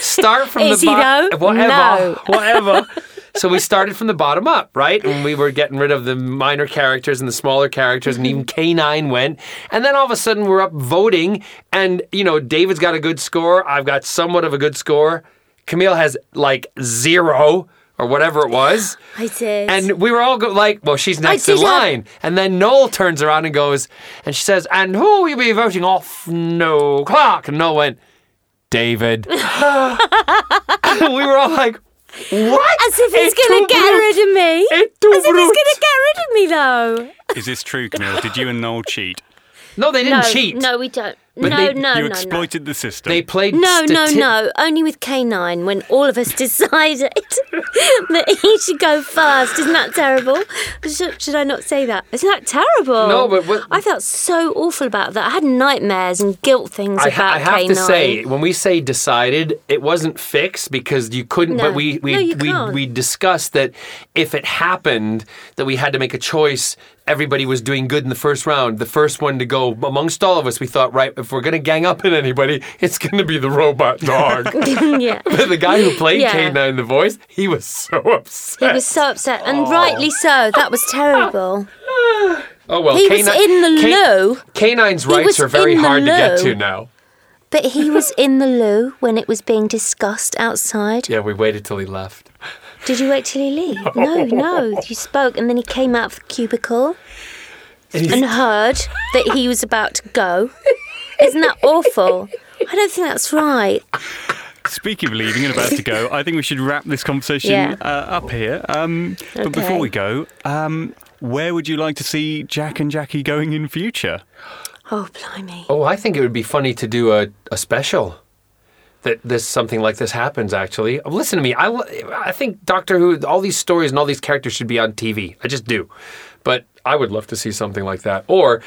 Start from the bottom. Whatever. No. Whatever. [LAUGHS] So we started from the bottom up, right? [LAUGHS] And we were getting rid of the minor characters and the smaller characters, and even [LAUGHS] Mm-hmm. K9 went. And then all of a sudden we're up voting, and you know, David's got a good score. I've got somewhat of a good score. Camille has like zero or whatever it was. I did. And we were all go- like, well, she's next in line. And then Noel turns around and goes, and she says, and who will you be voting off? Noel Clarke. And Noel went, David. [LAUGHS] we were all like, what? As if he's going to get rid of me. Et As if he's going to get rid of me, though. Is this true, Camille? Did you and Noel cheat? No, they didn't no, cheat. no, we don't. But no, they- no, you no, no. exploited the system. They played No, no, stati- no. Only with K9 when all of us [LAUGHS] decided [LAUGHS] that he should go first. Isn't that terrible? Should, should I not say that? Isn't that terrible? No, but what- I felt so awful about that. I had nightmares and guilt things I, about ha- I have K9. to say, when we say decided, it wasn't fixed because you couldn't. No. But we we No, you we, can't. we discussed that if it happened that we had to make a choice, everybody was doing good in the first round. The first one to go amongst all of us, we thought, right, if we're going to gang up on anybody, it's going to be the robot dog. [LAUGHS] yeah. [LAUGHS] But the guy who played Yeah. K9 in the voice, he was so [LAUGHS] upset. He was so upset, and rightly so. That was terrible. [SIGHS] oh well, he K9, was in the loo, K9's rights are very hard to get to now. but he was in the loo when it was being discussed outside. Yeah, we waited till he left. Did you wait till he leave? No, no. [LAUGHS] You spoke, and then he came out of the cubicle and heard that he was about to go. Isn't that awful? I don't think that's right. Speaking of leaving and about to go, I think we should wrap this conversation Yeah. uh, up here. Um, But before we go, um, where would you like to see Jack and Jackie going in future? Oh, blimey. Oh, I think it would be funny to do a, a special that this something like this happens. Actually, listen to me. I, I think Doctor Who, all these stories and all these characters should be on TV. I just do. But I would love to see something like that, or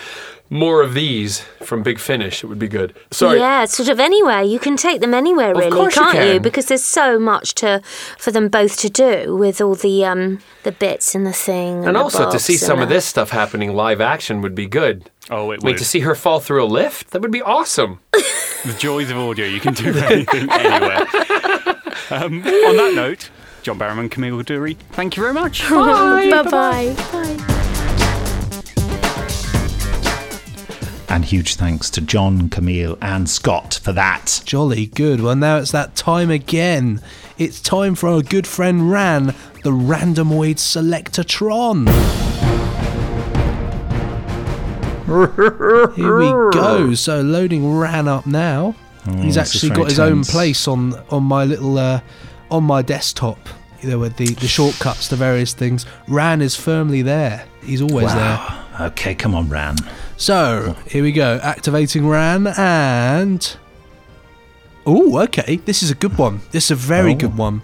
more of these from Big Finish. It would be good. Sorry. Yeah, sort of anywhere. You can take them anywhere, really, course you can't you? can. Because there's so much to for them both to do with all the um the bits and the thing. And, And the also to see some and of this stuff happening live action would be good. Oh, it I mean, would. to see her fall through a lift, that would be awesome. [LAUGHS] The joys of audio. You can do [LAUGHS] anything anywhere. Um, on that note, John Barrowman, Camille Coduri, thank you very much. [LAUGHS] Bye bye. Bye. And huge thanks to John, Camille, and Scott for that. Jolly good. Well, now it's that time again. It's time for our good friend Ran, the randomoid selectortron. [LAUGHS] Here we go. So loading Ran up now. He's actually got his own place on on my little uh, on my desktop. Know, with the, the shortcuts to various things. Ran is firmly there. He's always there. Okay, come on, Ran. So here we go. Activating Ran and. Oh, okay. This is a good one. This is a very Oh. good one.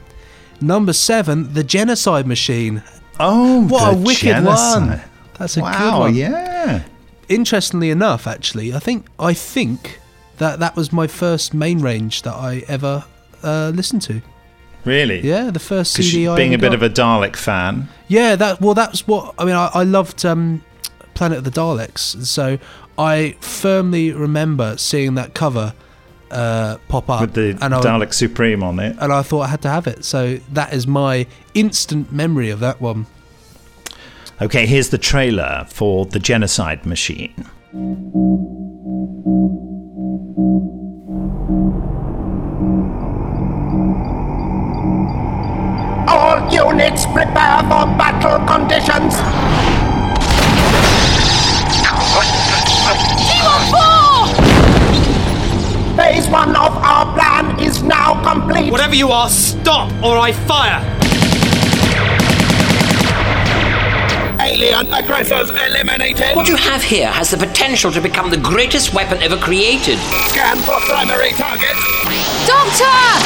Number seven, the genocide machine. Oh, What a wicked genocide. one! That's a good Wow, one. yeah. Interestingly enough, actually, I think I think that that was my first main range that I ever uh, listened to. Really? Yeah, the first CD you- I being a bit got. of a Dalek fan. Yeah, that well, that's what I mean. I, I loved um, Planet of the Daleks, so I firmly remember seeing that cover uh, pop up with the and I, Dalek Supreme on it. and I thought I had to have it. So that is my instant memory of that one. Okay, here's the trailer for The Genocide Machine. All units units prepare for battle conditions. Phase one of our plan is now complete. Whatever you are, stop or I fire! Alien aggressors eliminated. What you have here has the potential to become the greatest weapon ever created. Scan for primary target. Doctor!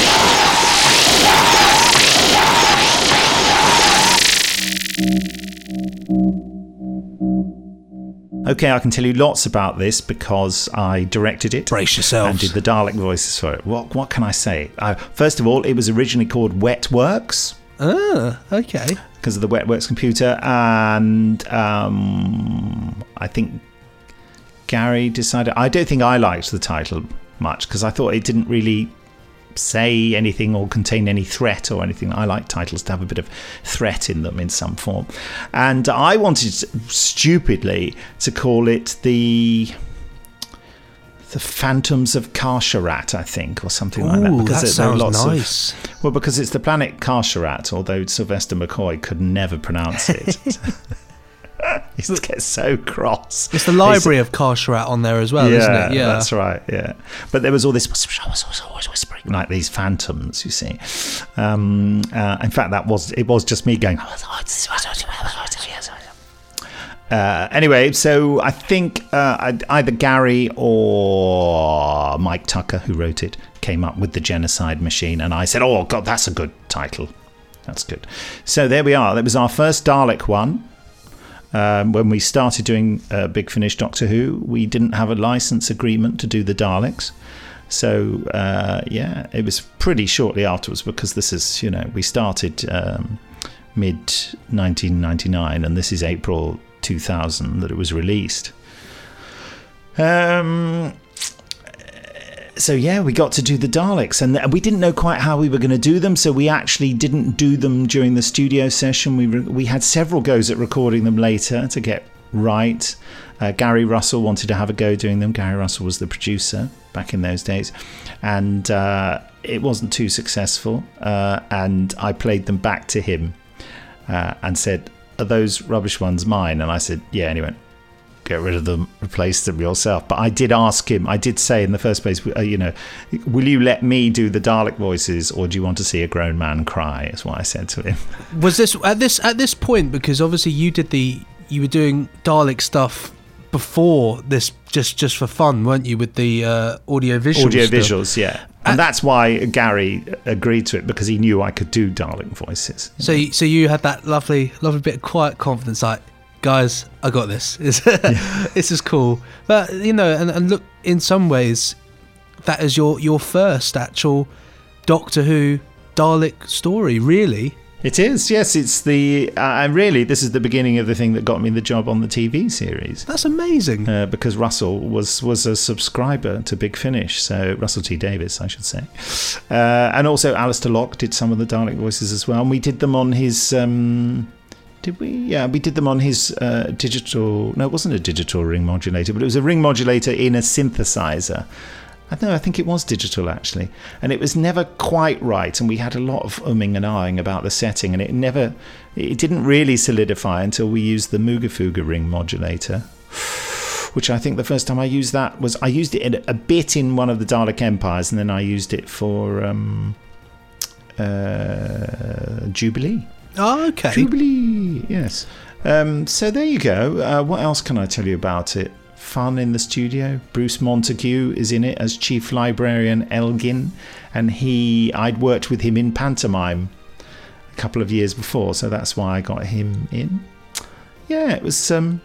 Okay, I can tell you lots about this because I directed it. Brace yourselves. And did the Dalek voices for it. What, what can I say? Uh, first of all, it was originally called Wet Works Ah, okay. because of the Wet Works computer, and um, I think Gary decided. I don't think I liked the title much because I thought it didn't really say anything or contain any threat or anything. I like titles to have a bit of threat in them in some form, and I wanted stupidly to call it the. The Phantoms of Kar-Charrat, I think, or something like that. Ooh, that there sounds lots of- nice. well, because it's the planet Kar-Charrat, although Sylvester McCoy could never pronounce it. [LAUGHS] [LAUGHS] he just gets so cross. It's the library of Kar-Charrat on there as well, yeah, isn't it? Yeah. that's right. Yeah, but there was all this whispering, like these phantoms. You see, um, uh, in fact, that was it. Was just me going. Uh, anyway, so I think uh, either Gary or Mike Tucker, who wrote it, came up with the Genocide Machine, and I said, "Oh God, that's a good title. That's good." So there we are. That was our first Dalek one. Um, when we started doing uh, Big Finish Doctor Who, we didn't have a license agreement to do the Daleks. So uh, yeah, it was pretty shortly afterwards because this is you know we started um, mid 1999 and this is April 2000 that it was released. Um, so yeah, we got to do the Daleks, and we didn't know quite how we were going to do them. So we actually didn't do them during the studio session. We re- we had several goes at recording them later to get right. Uh, Gary Russell wanted to have a go doing them. Gary Russell was the producer back in those days, and uh, it wasn't too successful. Uh, and I played them back to him uh, and said, "Are those rubbish ones mine?" And I said, "Yeah." And he went, get rid of them, replace them yourself. But I did ask him, I did say in the first place, uh, you know, will you let me do the Dalek voices or do you want to see a grown man cry? Is what I said to him. [LAUGHS] Was this at this at this point because obviously you did the you were doing Dalek stuff before this just just for fun, weren't you? With the uh, audio visuals. Audio visuals, yeah. And that's why Gary agreed to it because he knew I could do Dalek voices. So you- so you had that lovely lovely bit of quiet confidence, like guys, I got this. [LAUGHS] It's, this is cool. But you know, and, and look, in some ways, that is your your first actual Doctor Who Dalek story, really. It is, yes. It's the uh, and really this is the beginning of the thing that got me the job on the TV series. That's amazing. Uh, because Russell was was a subscriber to Big Finish, so Russell T Davies, I should say, uh, and also Alistair Lock did some of the Dalek voices as well, and we did them on his. Um, did we? Yeah, we did them on his uh, digital. No, it wasn't a digital ring modulator, but it was a ring modulator in a synthesizer. I know, I think it was digital actually, and it was never quite right, and we had a lot of umming and ahhing about the setting, and it never, it didn't really solidify until we used the Moogerfooger ring modulator, which I think the first time I used that was I used it a bit in one of the Dalek Empires, and then I used it for um, uh, Jubilee. Oh, okay. Jubilee, yes. Um, so there you go. Uh, what else can I tell you about it? Fun in the studio. Bruce Montague is in it as Chief Librarian Elgin, and he I'd worked with him in pantomime a couple of years before, so that's why I got him in. Yeah, it was um,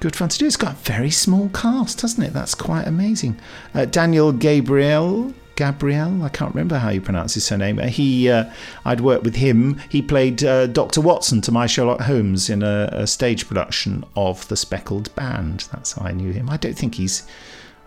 good fun to do. It's got a very small cast, hasn't it? That's quite amazing. Uh, Daniel Gabriel. Gabriel, I can't remember how you pronounce his surname. Uh, He, uh, I'd worked with him. He played uh, Doctor Watson to my Sherlock Holmes in a, a stage production of The Speckled Band. That's how I knew him. I don't think he's.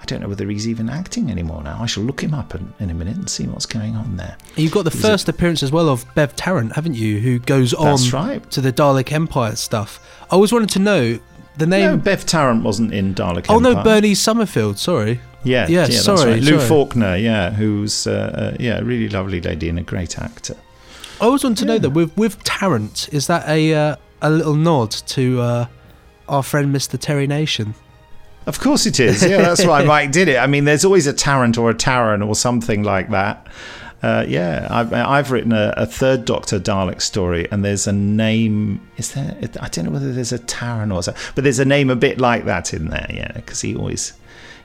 I don't know whether he's even acting anymore now. I shall look him up in, in a minute and see what's going on there. You've got the He's first appearance as well of Bev Tarrant, haven't you? Who goes on right. to the Dalek Empire stuff. I always wanted to know the name. No, Bev Tarrant wasn't in Dalek oh no, Empire. Benny Summerfield. Sorry. Yeah, Yeah, that's sorry, right. Lou sorry. Faulkner, yeah, who's uh, uh, yeah, a really lovely lady and a great actor. I always want to know that with with Tarrant, is that a uh, a little nod to uh, our friend Mr. Terry Nation? Of course it is. Yeah, that's why [LAUGHS] Mike did it. I mean, there's always a Tarrant or a Taran or something like that. Uh, yeah, I've, I've written a, a third Doctor Dalek story, and there's a name. Is there? I don't know whether there's a Taran or so, but there's a name a bit like that in there. Yeah, because he always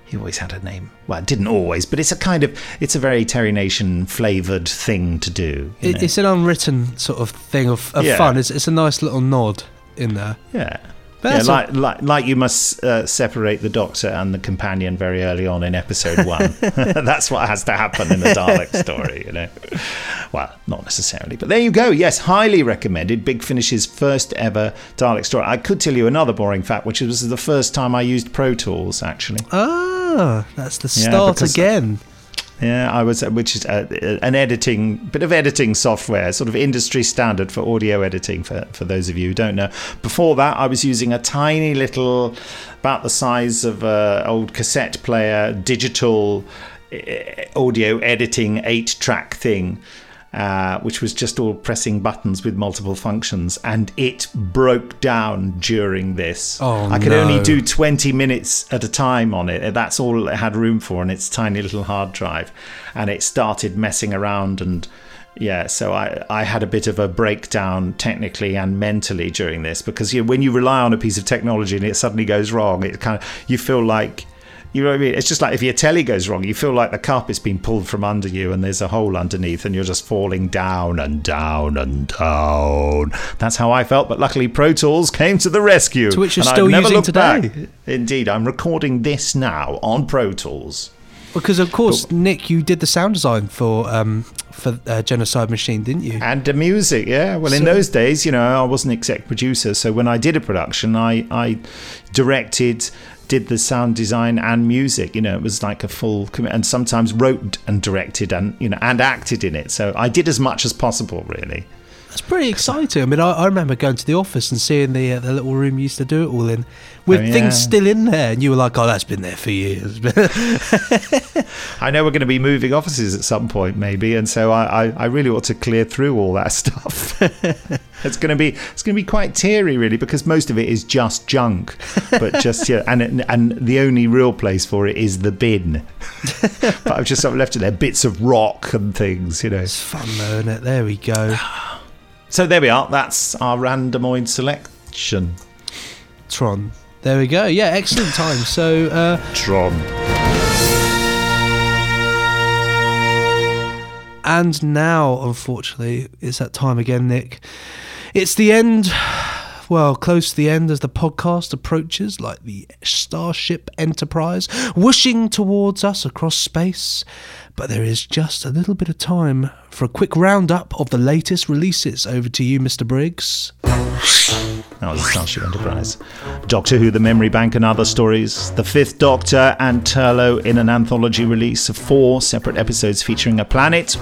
he always had a name. Well, didn't always, but it's a kind of it's a very Terry Nation flavored thing to do. you It, know. it's an unwritten sort of thing of, of Yeah. fun. It's, it's a nice little nod in there. Yeah. Yeah, like, like like you must uh, separate the Doctor and the companion very early on in episode one. [LAUGHS] That's what has to happen in the Dalek story, you know. Well, not necessarily, but there you go. Yes, highly recommended. Big Finish's first ever Dalek story. I could tell you another boring fact, which was the first time I used Pro Tools. Actually, Ah, that's the start because- again. Yeah, I was, uh, which is uh, uh, an editing bit of editing software, sort of industry standard for audio editing. For for those of you who don't know, before that, I was using a tiny little, about the size of a old cassette player, digital audio editing eight track thing. Uh, which was just all pressing buttons with multiple functions, and it broke down during this. Oh, I could only do 20 minutes at a time on it. That's all it had room for on its tiny little hard drive. And it started messing around and yeah, so I, I had a bit of a breakdown technically and mentally during this because you know, when you rely on a piece of technology and it suddenly goes wrong, it kind of you feel like you know what I mean? It's just like if your telly goes wrong, you feel like the carpet's been pulled from under you and there's a hole underneath and you're just falling down and down and down. That's how I felt, but luckily Pro Tools came to the rescue. To which you're and I've still never using looked today. back. Indeed, I'm recording this now on Pro Tools. Because of course, Nick, you did the sound design for um, for uh, Genocide Machine, didn't you? And the music, yeah. Well, in those days, you know, I wasn't exec producer, so when I did a production, I I directed, did the sound design and music. You know, it was like a full commit, and sometimes wrote and directed and you know and acted in it. So I did as much as possible, really. That's pretty exciting. I mean, I, I remember going to the office and seeing the uh, the little room you used to do it all in, with Oh, yeah. things still in there, and you were like, "Oh, that's been there for years." [LAUGHS] I know we're going to be moving offices at some point, maybe, and so I, I, I really ought to clear through all that [LAUGHS] stuff. it's going to be it's going to be quite teary, really, because most of it is just junk. But just yeah, and and the only real place for it is the bin. [LAUGHS] but I've just sort of left it there, bits of rock and things, you know. It's fun though, isn't it? There we go. [SIGHS] [SIGHS] So there we are. That's our randomoid selection. Tron. There we go. Yeah, excellent time. So, uh, Tron. And now, unfortunately, it's that time again, Nick. It's the end, well, close to the end as the podcast approaches, like the Starship Enterprise, whooshing towards us across space. But there is just a little bit of time for a quick roundup of the latest releases. Over to you, Mr. Briggs. That was Starship Enterprise. Doctor Who, The Memory Bank, and Other Stories. The Fifth Doctor and Turlough in an anthology release of four separate episodes featuring a planet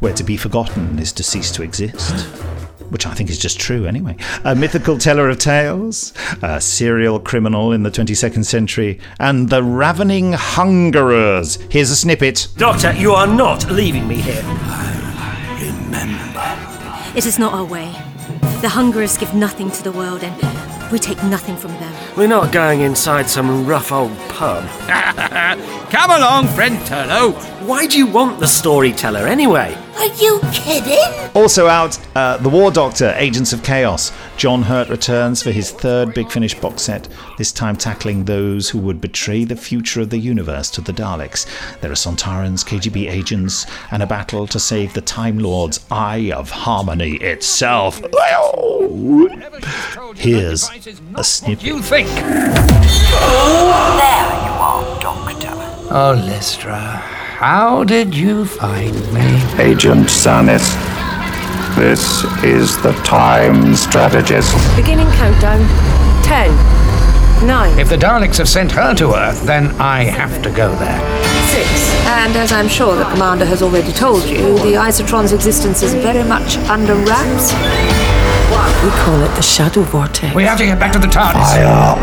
where to be forgotten is to cease to exist. Which I think is just true anyway. A mythical teller of tales, a serial criminal in the 22nd century, and the ravening hungerers. Here's a snippet. Doctor, you are not leaving me here. It is not our way. The Hungerers give nothing to the world, and we take nothing from them. We're not going inside some rough old pub. [LAUGHS] Come along, friend Turlough. Why do you want the storyteller anyway? Are you kidding? Also out, uh, The War Doctor, Agents of Chaos. John Hurt returns for his third Big Finish box set, this time tackling those who would betray the future of the universe to the Daleks. There are Sontarans, KGB agents, and a battle to save the Time Lord's Eye of Harmony itself. Here's a snippet. You think? There you are, Doctor. Oh, Lystra, how did you find me? Agent Sanis, this is the time strategist. Beginning countdown. Ten. Nine. If the Daleks have sent her to Earth, then I have to go there. Six. And as I'm sure the commander has already told you, the Isotron's existence is very much under wraps. We call it the Shadow Vortex. We have to get back to the TARDIS. Fire all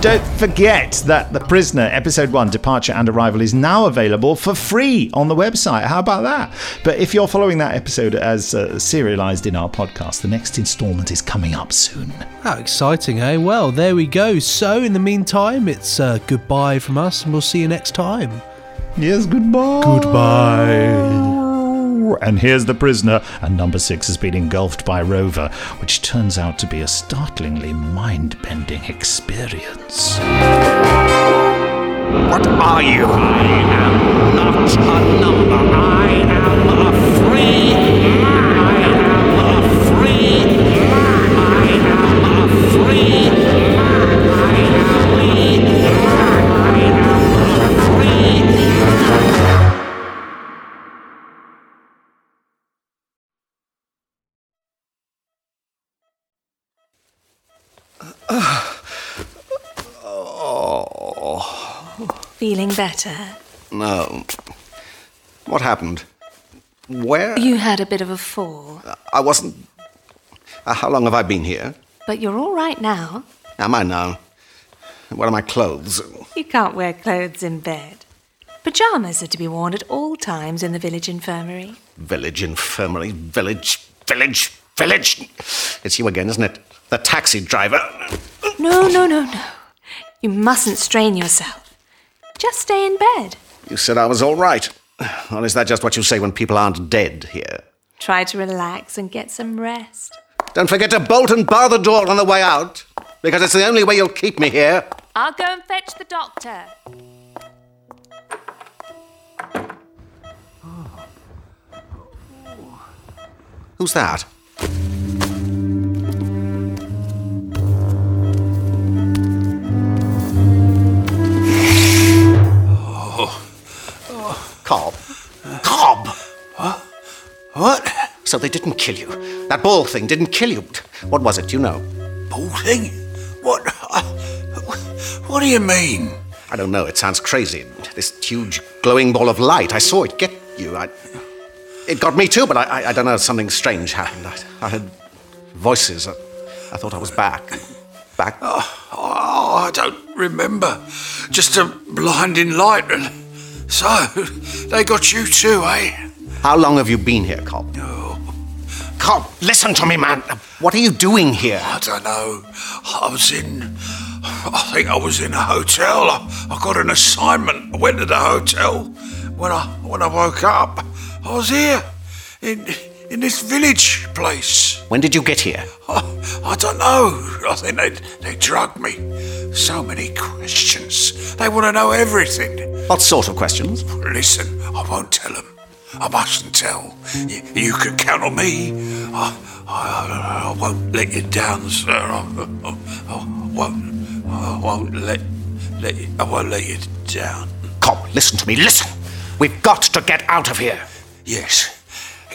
don't forget that The Prisoner, Episode 1, Departure and Arrival, is now available for free on the website. How about that? But if you're following that episode as uh, serialized in our podcast, the next installment is coming up soon. How exciting, eh? Well, there we go. So, in the meantime, it's uh, goodbye from us, and we'll see you next time. Yes, goodbye. Goodbye. And here's the prisoner, and number six has been engulfed by Rover, which turns out to be a startlingly mind bending experience. What are you? I am not a number. I am a free man. Oh. Feeling better? No. What happened? Where? You had a bit of a fall, I wasn't. Uh, how long have I been here? but you're all right now. Am I now? Where are my clothes? You can't wear clothes in bed. Pyjamas are to be worn at all times in the village infirmary. Village infirmary, village, village, village. It's you again, isn't it? The taxi driver. No, no, no, no. You mustn't strain yourself. Just stay in bed. You said I was all right. Or is that just what you say when people aren't dead here? Try to relax and get some rest. Don't forget to bolt and bar the door on the way out, because it's the only way you'll keep me here. I'll go and fetch the doctor. Who's that? So they didn't kill you. That ball thing didn't kill you. What was it, you know? Ball thing? What? uh, What do you mean? I don't know. It sounds crazy. This huge glowing ball of light. I saw it get you. I, it got me too, but I, I, I don't know. Something strange happened. I, I heard voices. I, I thought I was back. Back. Oh, oh, I don't remember. Just a blinding light. So, they got you too, eh? How long have you been here, Cobb? Cobb, listen to me, man. What are you doing here? I don't know. I was in. I think I was in a hotel. I, I got an assignment. I went to the hotel. When I when I woke up, I was here in in this village place. When did you get here? I, I don't know. I think they they drugged me. So many questions. They want to know everything. What sort of questions? Listen, I won't tell them. I mustn't tell. You, you can count on me. I, I, I won't let you down, sir. I, I, I won't. I won't let, let you, I won't let you down. Cobb, listen to me. Listen. We've got to get out of here. Yes.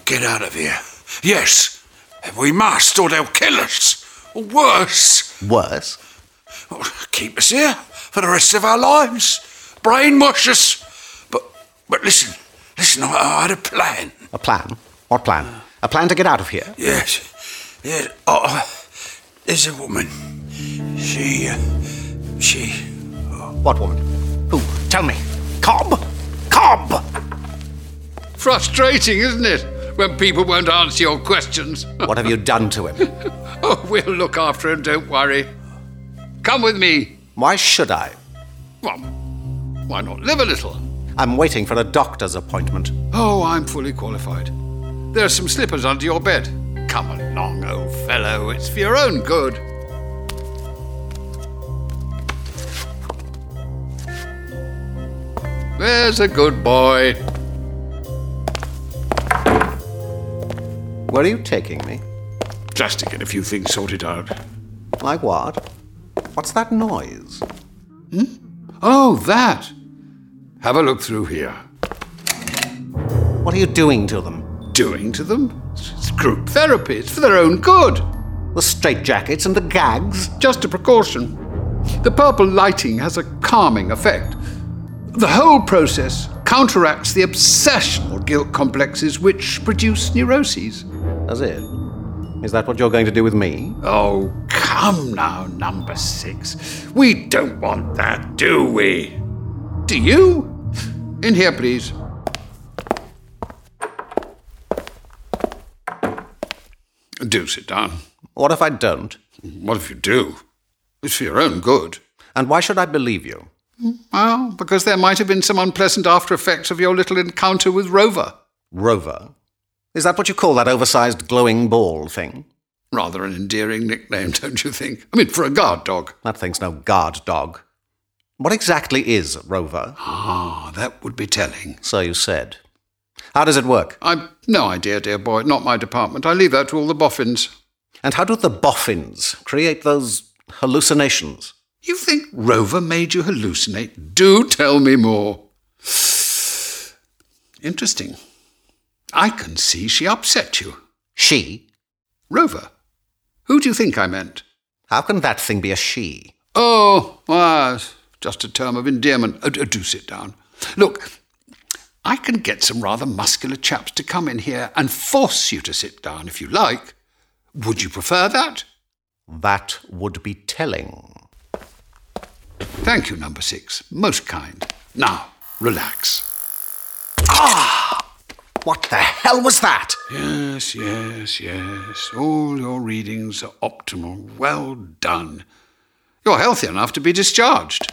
Get out of here. Yes. We must, or they'll kill us. Or worse. Worse? Keep us here for the rest of our lives. Brainwash us. But, but listen. Listen, I, I had a plan. A plan? What plan? A plan to get out of here? Yes. Yes. Oh, there's a woman. She. Uh, she. What woman? Who? Tell me. Cobb? Cobb! Frustrating, isn't it? When people won't answer your questions. [LAUGHS] What have you done to him? [LAUGHS] oh, we'll look after him, don't worry. Come with me. Why should I? Well, why not live a little? I'm waiting for a doctor's appointment. Oh, I'm fully qualified. There are some slippers under your bed. Come along, old fellow. It's for your own good. There's a good boy. Where are you taking me? Just to get a few things sorted out. Like what? What's that noise? Hmm? Oh, that. Have a look through here. What are you doing to them? Doing to them? It's group therapy. It's for their own good. The straitjackets and the gags? Just a precaution. The purple lighting has a calming effect. The whole process counteracts the obsessional guilt complexes which produce neuroses. Does it? Is that what you're going to do with me? Oh, come now, number six. We don't want that, do we? Do you? In here, please. Do sit down. What if I don't? What if you do? It's for your own good. And why should I believe you? Well, because there might have been some unpleasant after effects of your little encounter with Rover. Rover? Is that what you call that oversized glowing ball thing? Rather an endearing nickname, [LAUGHS] don't you think? I mean, for a guard dog. That thing's no guard dog. What exactly is Rover? Ah, that would be telling. So you said. How does it work? I've no idea, dear boy. Not my department. I leave that to all the boffins. And how do the boffins create those hallucinations? You think Rover made you hallucinate? Do tell me more. Interesting. I can see she upset you. She? Rover. Who do you think I meant? How can that thing be a she? Oh, well, just a term of endearment. Oh, do sit down. Look, I can get some rather muscular chaps to come in here and force you to sit down if you like. Would you prefer that? That would be telling. Thank you, number six. Most kind. Now, relax. Ah! What the hell was that? Yes, yes, yes. All your readings are optimal. Well done. You're healthy enough to be discharged.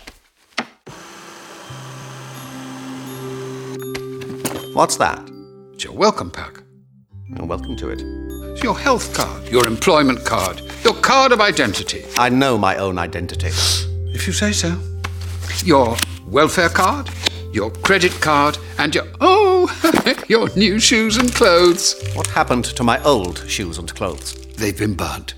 What's that? It's your welcome pack. You're welcome to it. It's your health card, your employment card, your card of identity. I know my own identity. If you say so. Your welfare card, your credit card, and your oh, [LAUGHS] your new shoes and clothes. What happened to my old shoes and clothes? They've been burnt.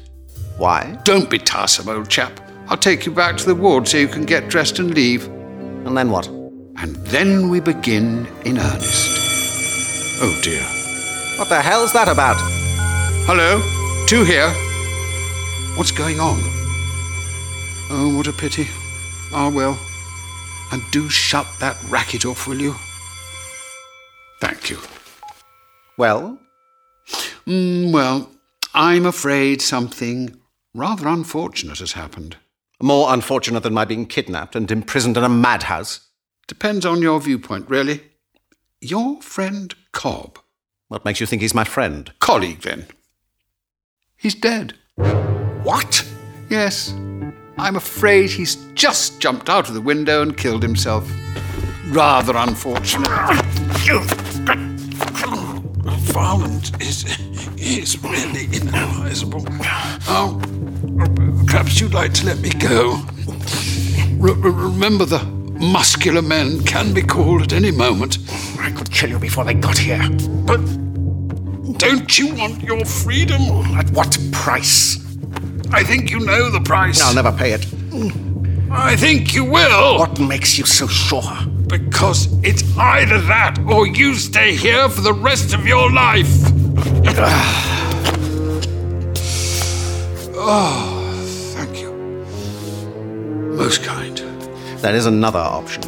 Why? Don't be tiresome, old chap. I'll take you back to the ward so you can get dressed and leave. And then what? And then we begin in earnest. Oh dear. What the hell's that about? Hello? Two here. What's going on? Oh, what a pity. Ah, well. And do shut that racket off, will you? Thank you. Well? Mm, well, I'm afraid something rather unfortunate has happened. More unfortunate than my being kidnapped and imprisoned in a madhouse? Depends on your viewpoint, really. Your friend Cobb. What makes you think he's my friend? Colleague, then. He's dead. What? Yes. I'm afraid he's just jumped out of the window and killed himself. Rather unfortunate. You, Violence is, is really inadvisable. Oh, perhaps you'd like to let me go. R- remember, the muscular men can be called at any moment. I could kill you before they got here. But don't you want your freedom? At what price? I think you know the price. I'll never pay it. I think you will. What makes you so sure? Because it's either that or you stay here for the rest of your life. oh, [SIGHS] thank you. Most kind. There is another option.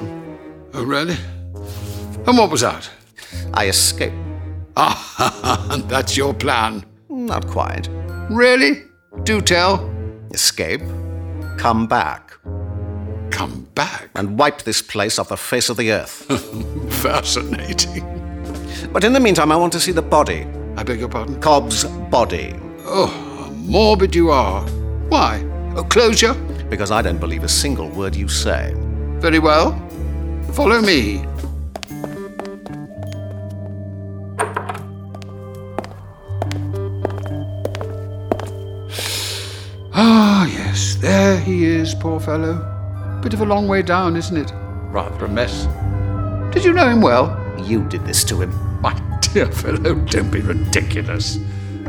Oh, really? And what was that? I escape. [LAUGHS] Ah, and that's your plan. Not quite. Really? Do tell. Escape. Come back. Come back? And wipe this place off the face of the earth. [LAUGHS] Fascinating. But in the meantime, I want to see the body. I beg your pardon? Cobb's body. Oh, morbid you are. Why? Oh, closure? Because I don't believe a single word you say. Very well. Follow me. [SIGHS] Ah, yes, there he is, poor fellow. Bit of a long way down, isn't it? Rather a mess. Did you know him well? You did this to him. My dear fellow, don't be ridiculous.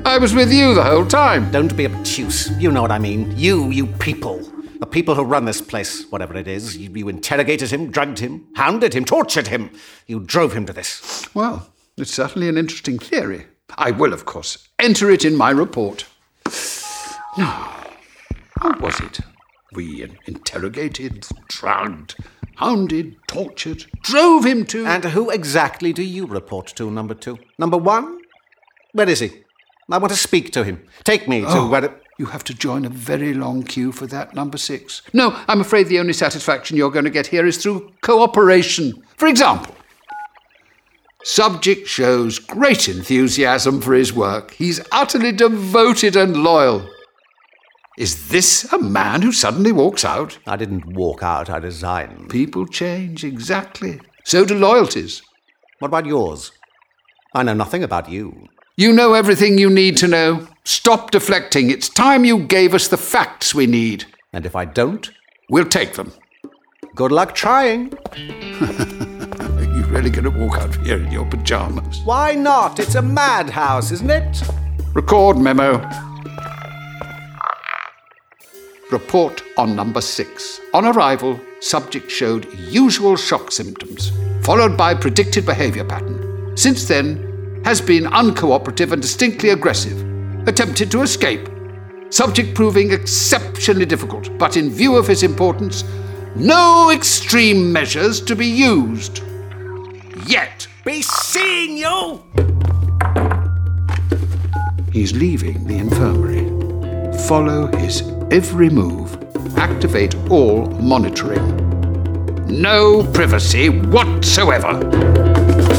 I was with you the whole time. Don't be obtuse. You know what I mean. You, you people. The people who run this place, whatever it is. You, you interrogated him, drugged him, hounded him, tortured him. You drove him to this. Well, it's certainly an interesting theory. I will, of course, enter it in my report. Now, how was it? We interrogated, drugged, hounded, tortured, drove him to. And who exactly do you report to, number two? Number one? Where is he? I want to speak to him. Take me to Oh, where. You have to join a very long queue for that, number six. No, I'm afraid the only satisfaction you're going to get here is through cooperation. For example, subject shows great enthusiasm for his work. He's utterly devoted and loyal. Is this a man who suddenly walks out? I didn't walk out, I resigned. People change, exactly. So do loyalties. What about yours? I know nothing about you. You know everything you need to know. Stop deflecting. It's time you gave us the facts we need. And if I don't? We'll take them. Good luck trying. [LAUGHS] Are you really going to walk out here in your pajamas? Why not? It's a madhouse, isn't it? Record memo. Report on number six. On arrival, subject showed usual shock symptoms, followed by predicted behavior pattern. Since then, has been uncooperative and distinctly aggressive. Attempted to escape. Subject proving exceptionally difficult, but in view of his importance, no extreme measures to be used. Yet. Be seeing you! He's leaving the infirmary. Follow his every move. Activate all monitoring. No privacy whatsoever.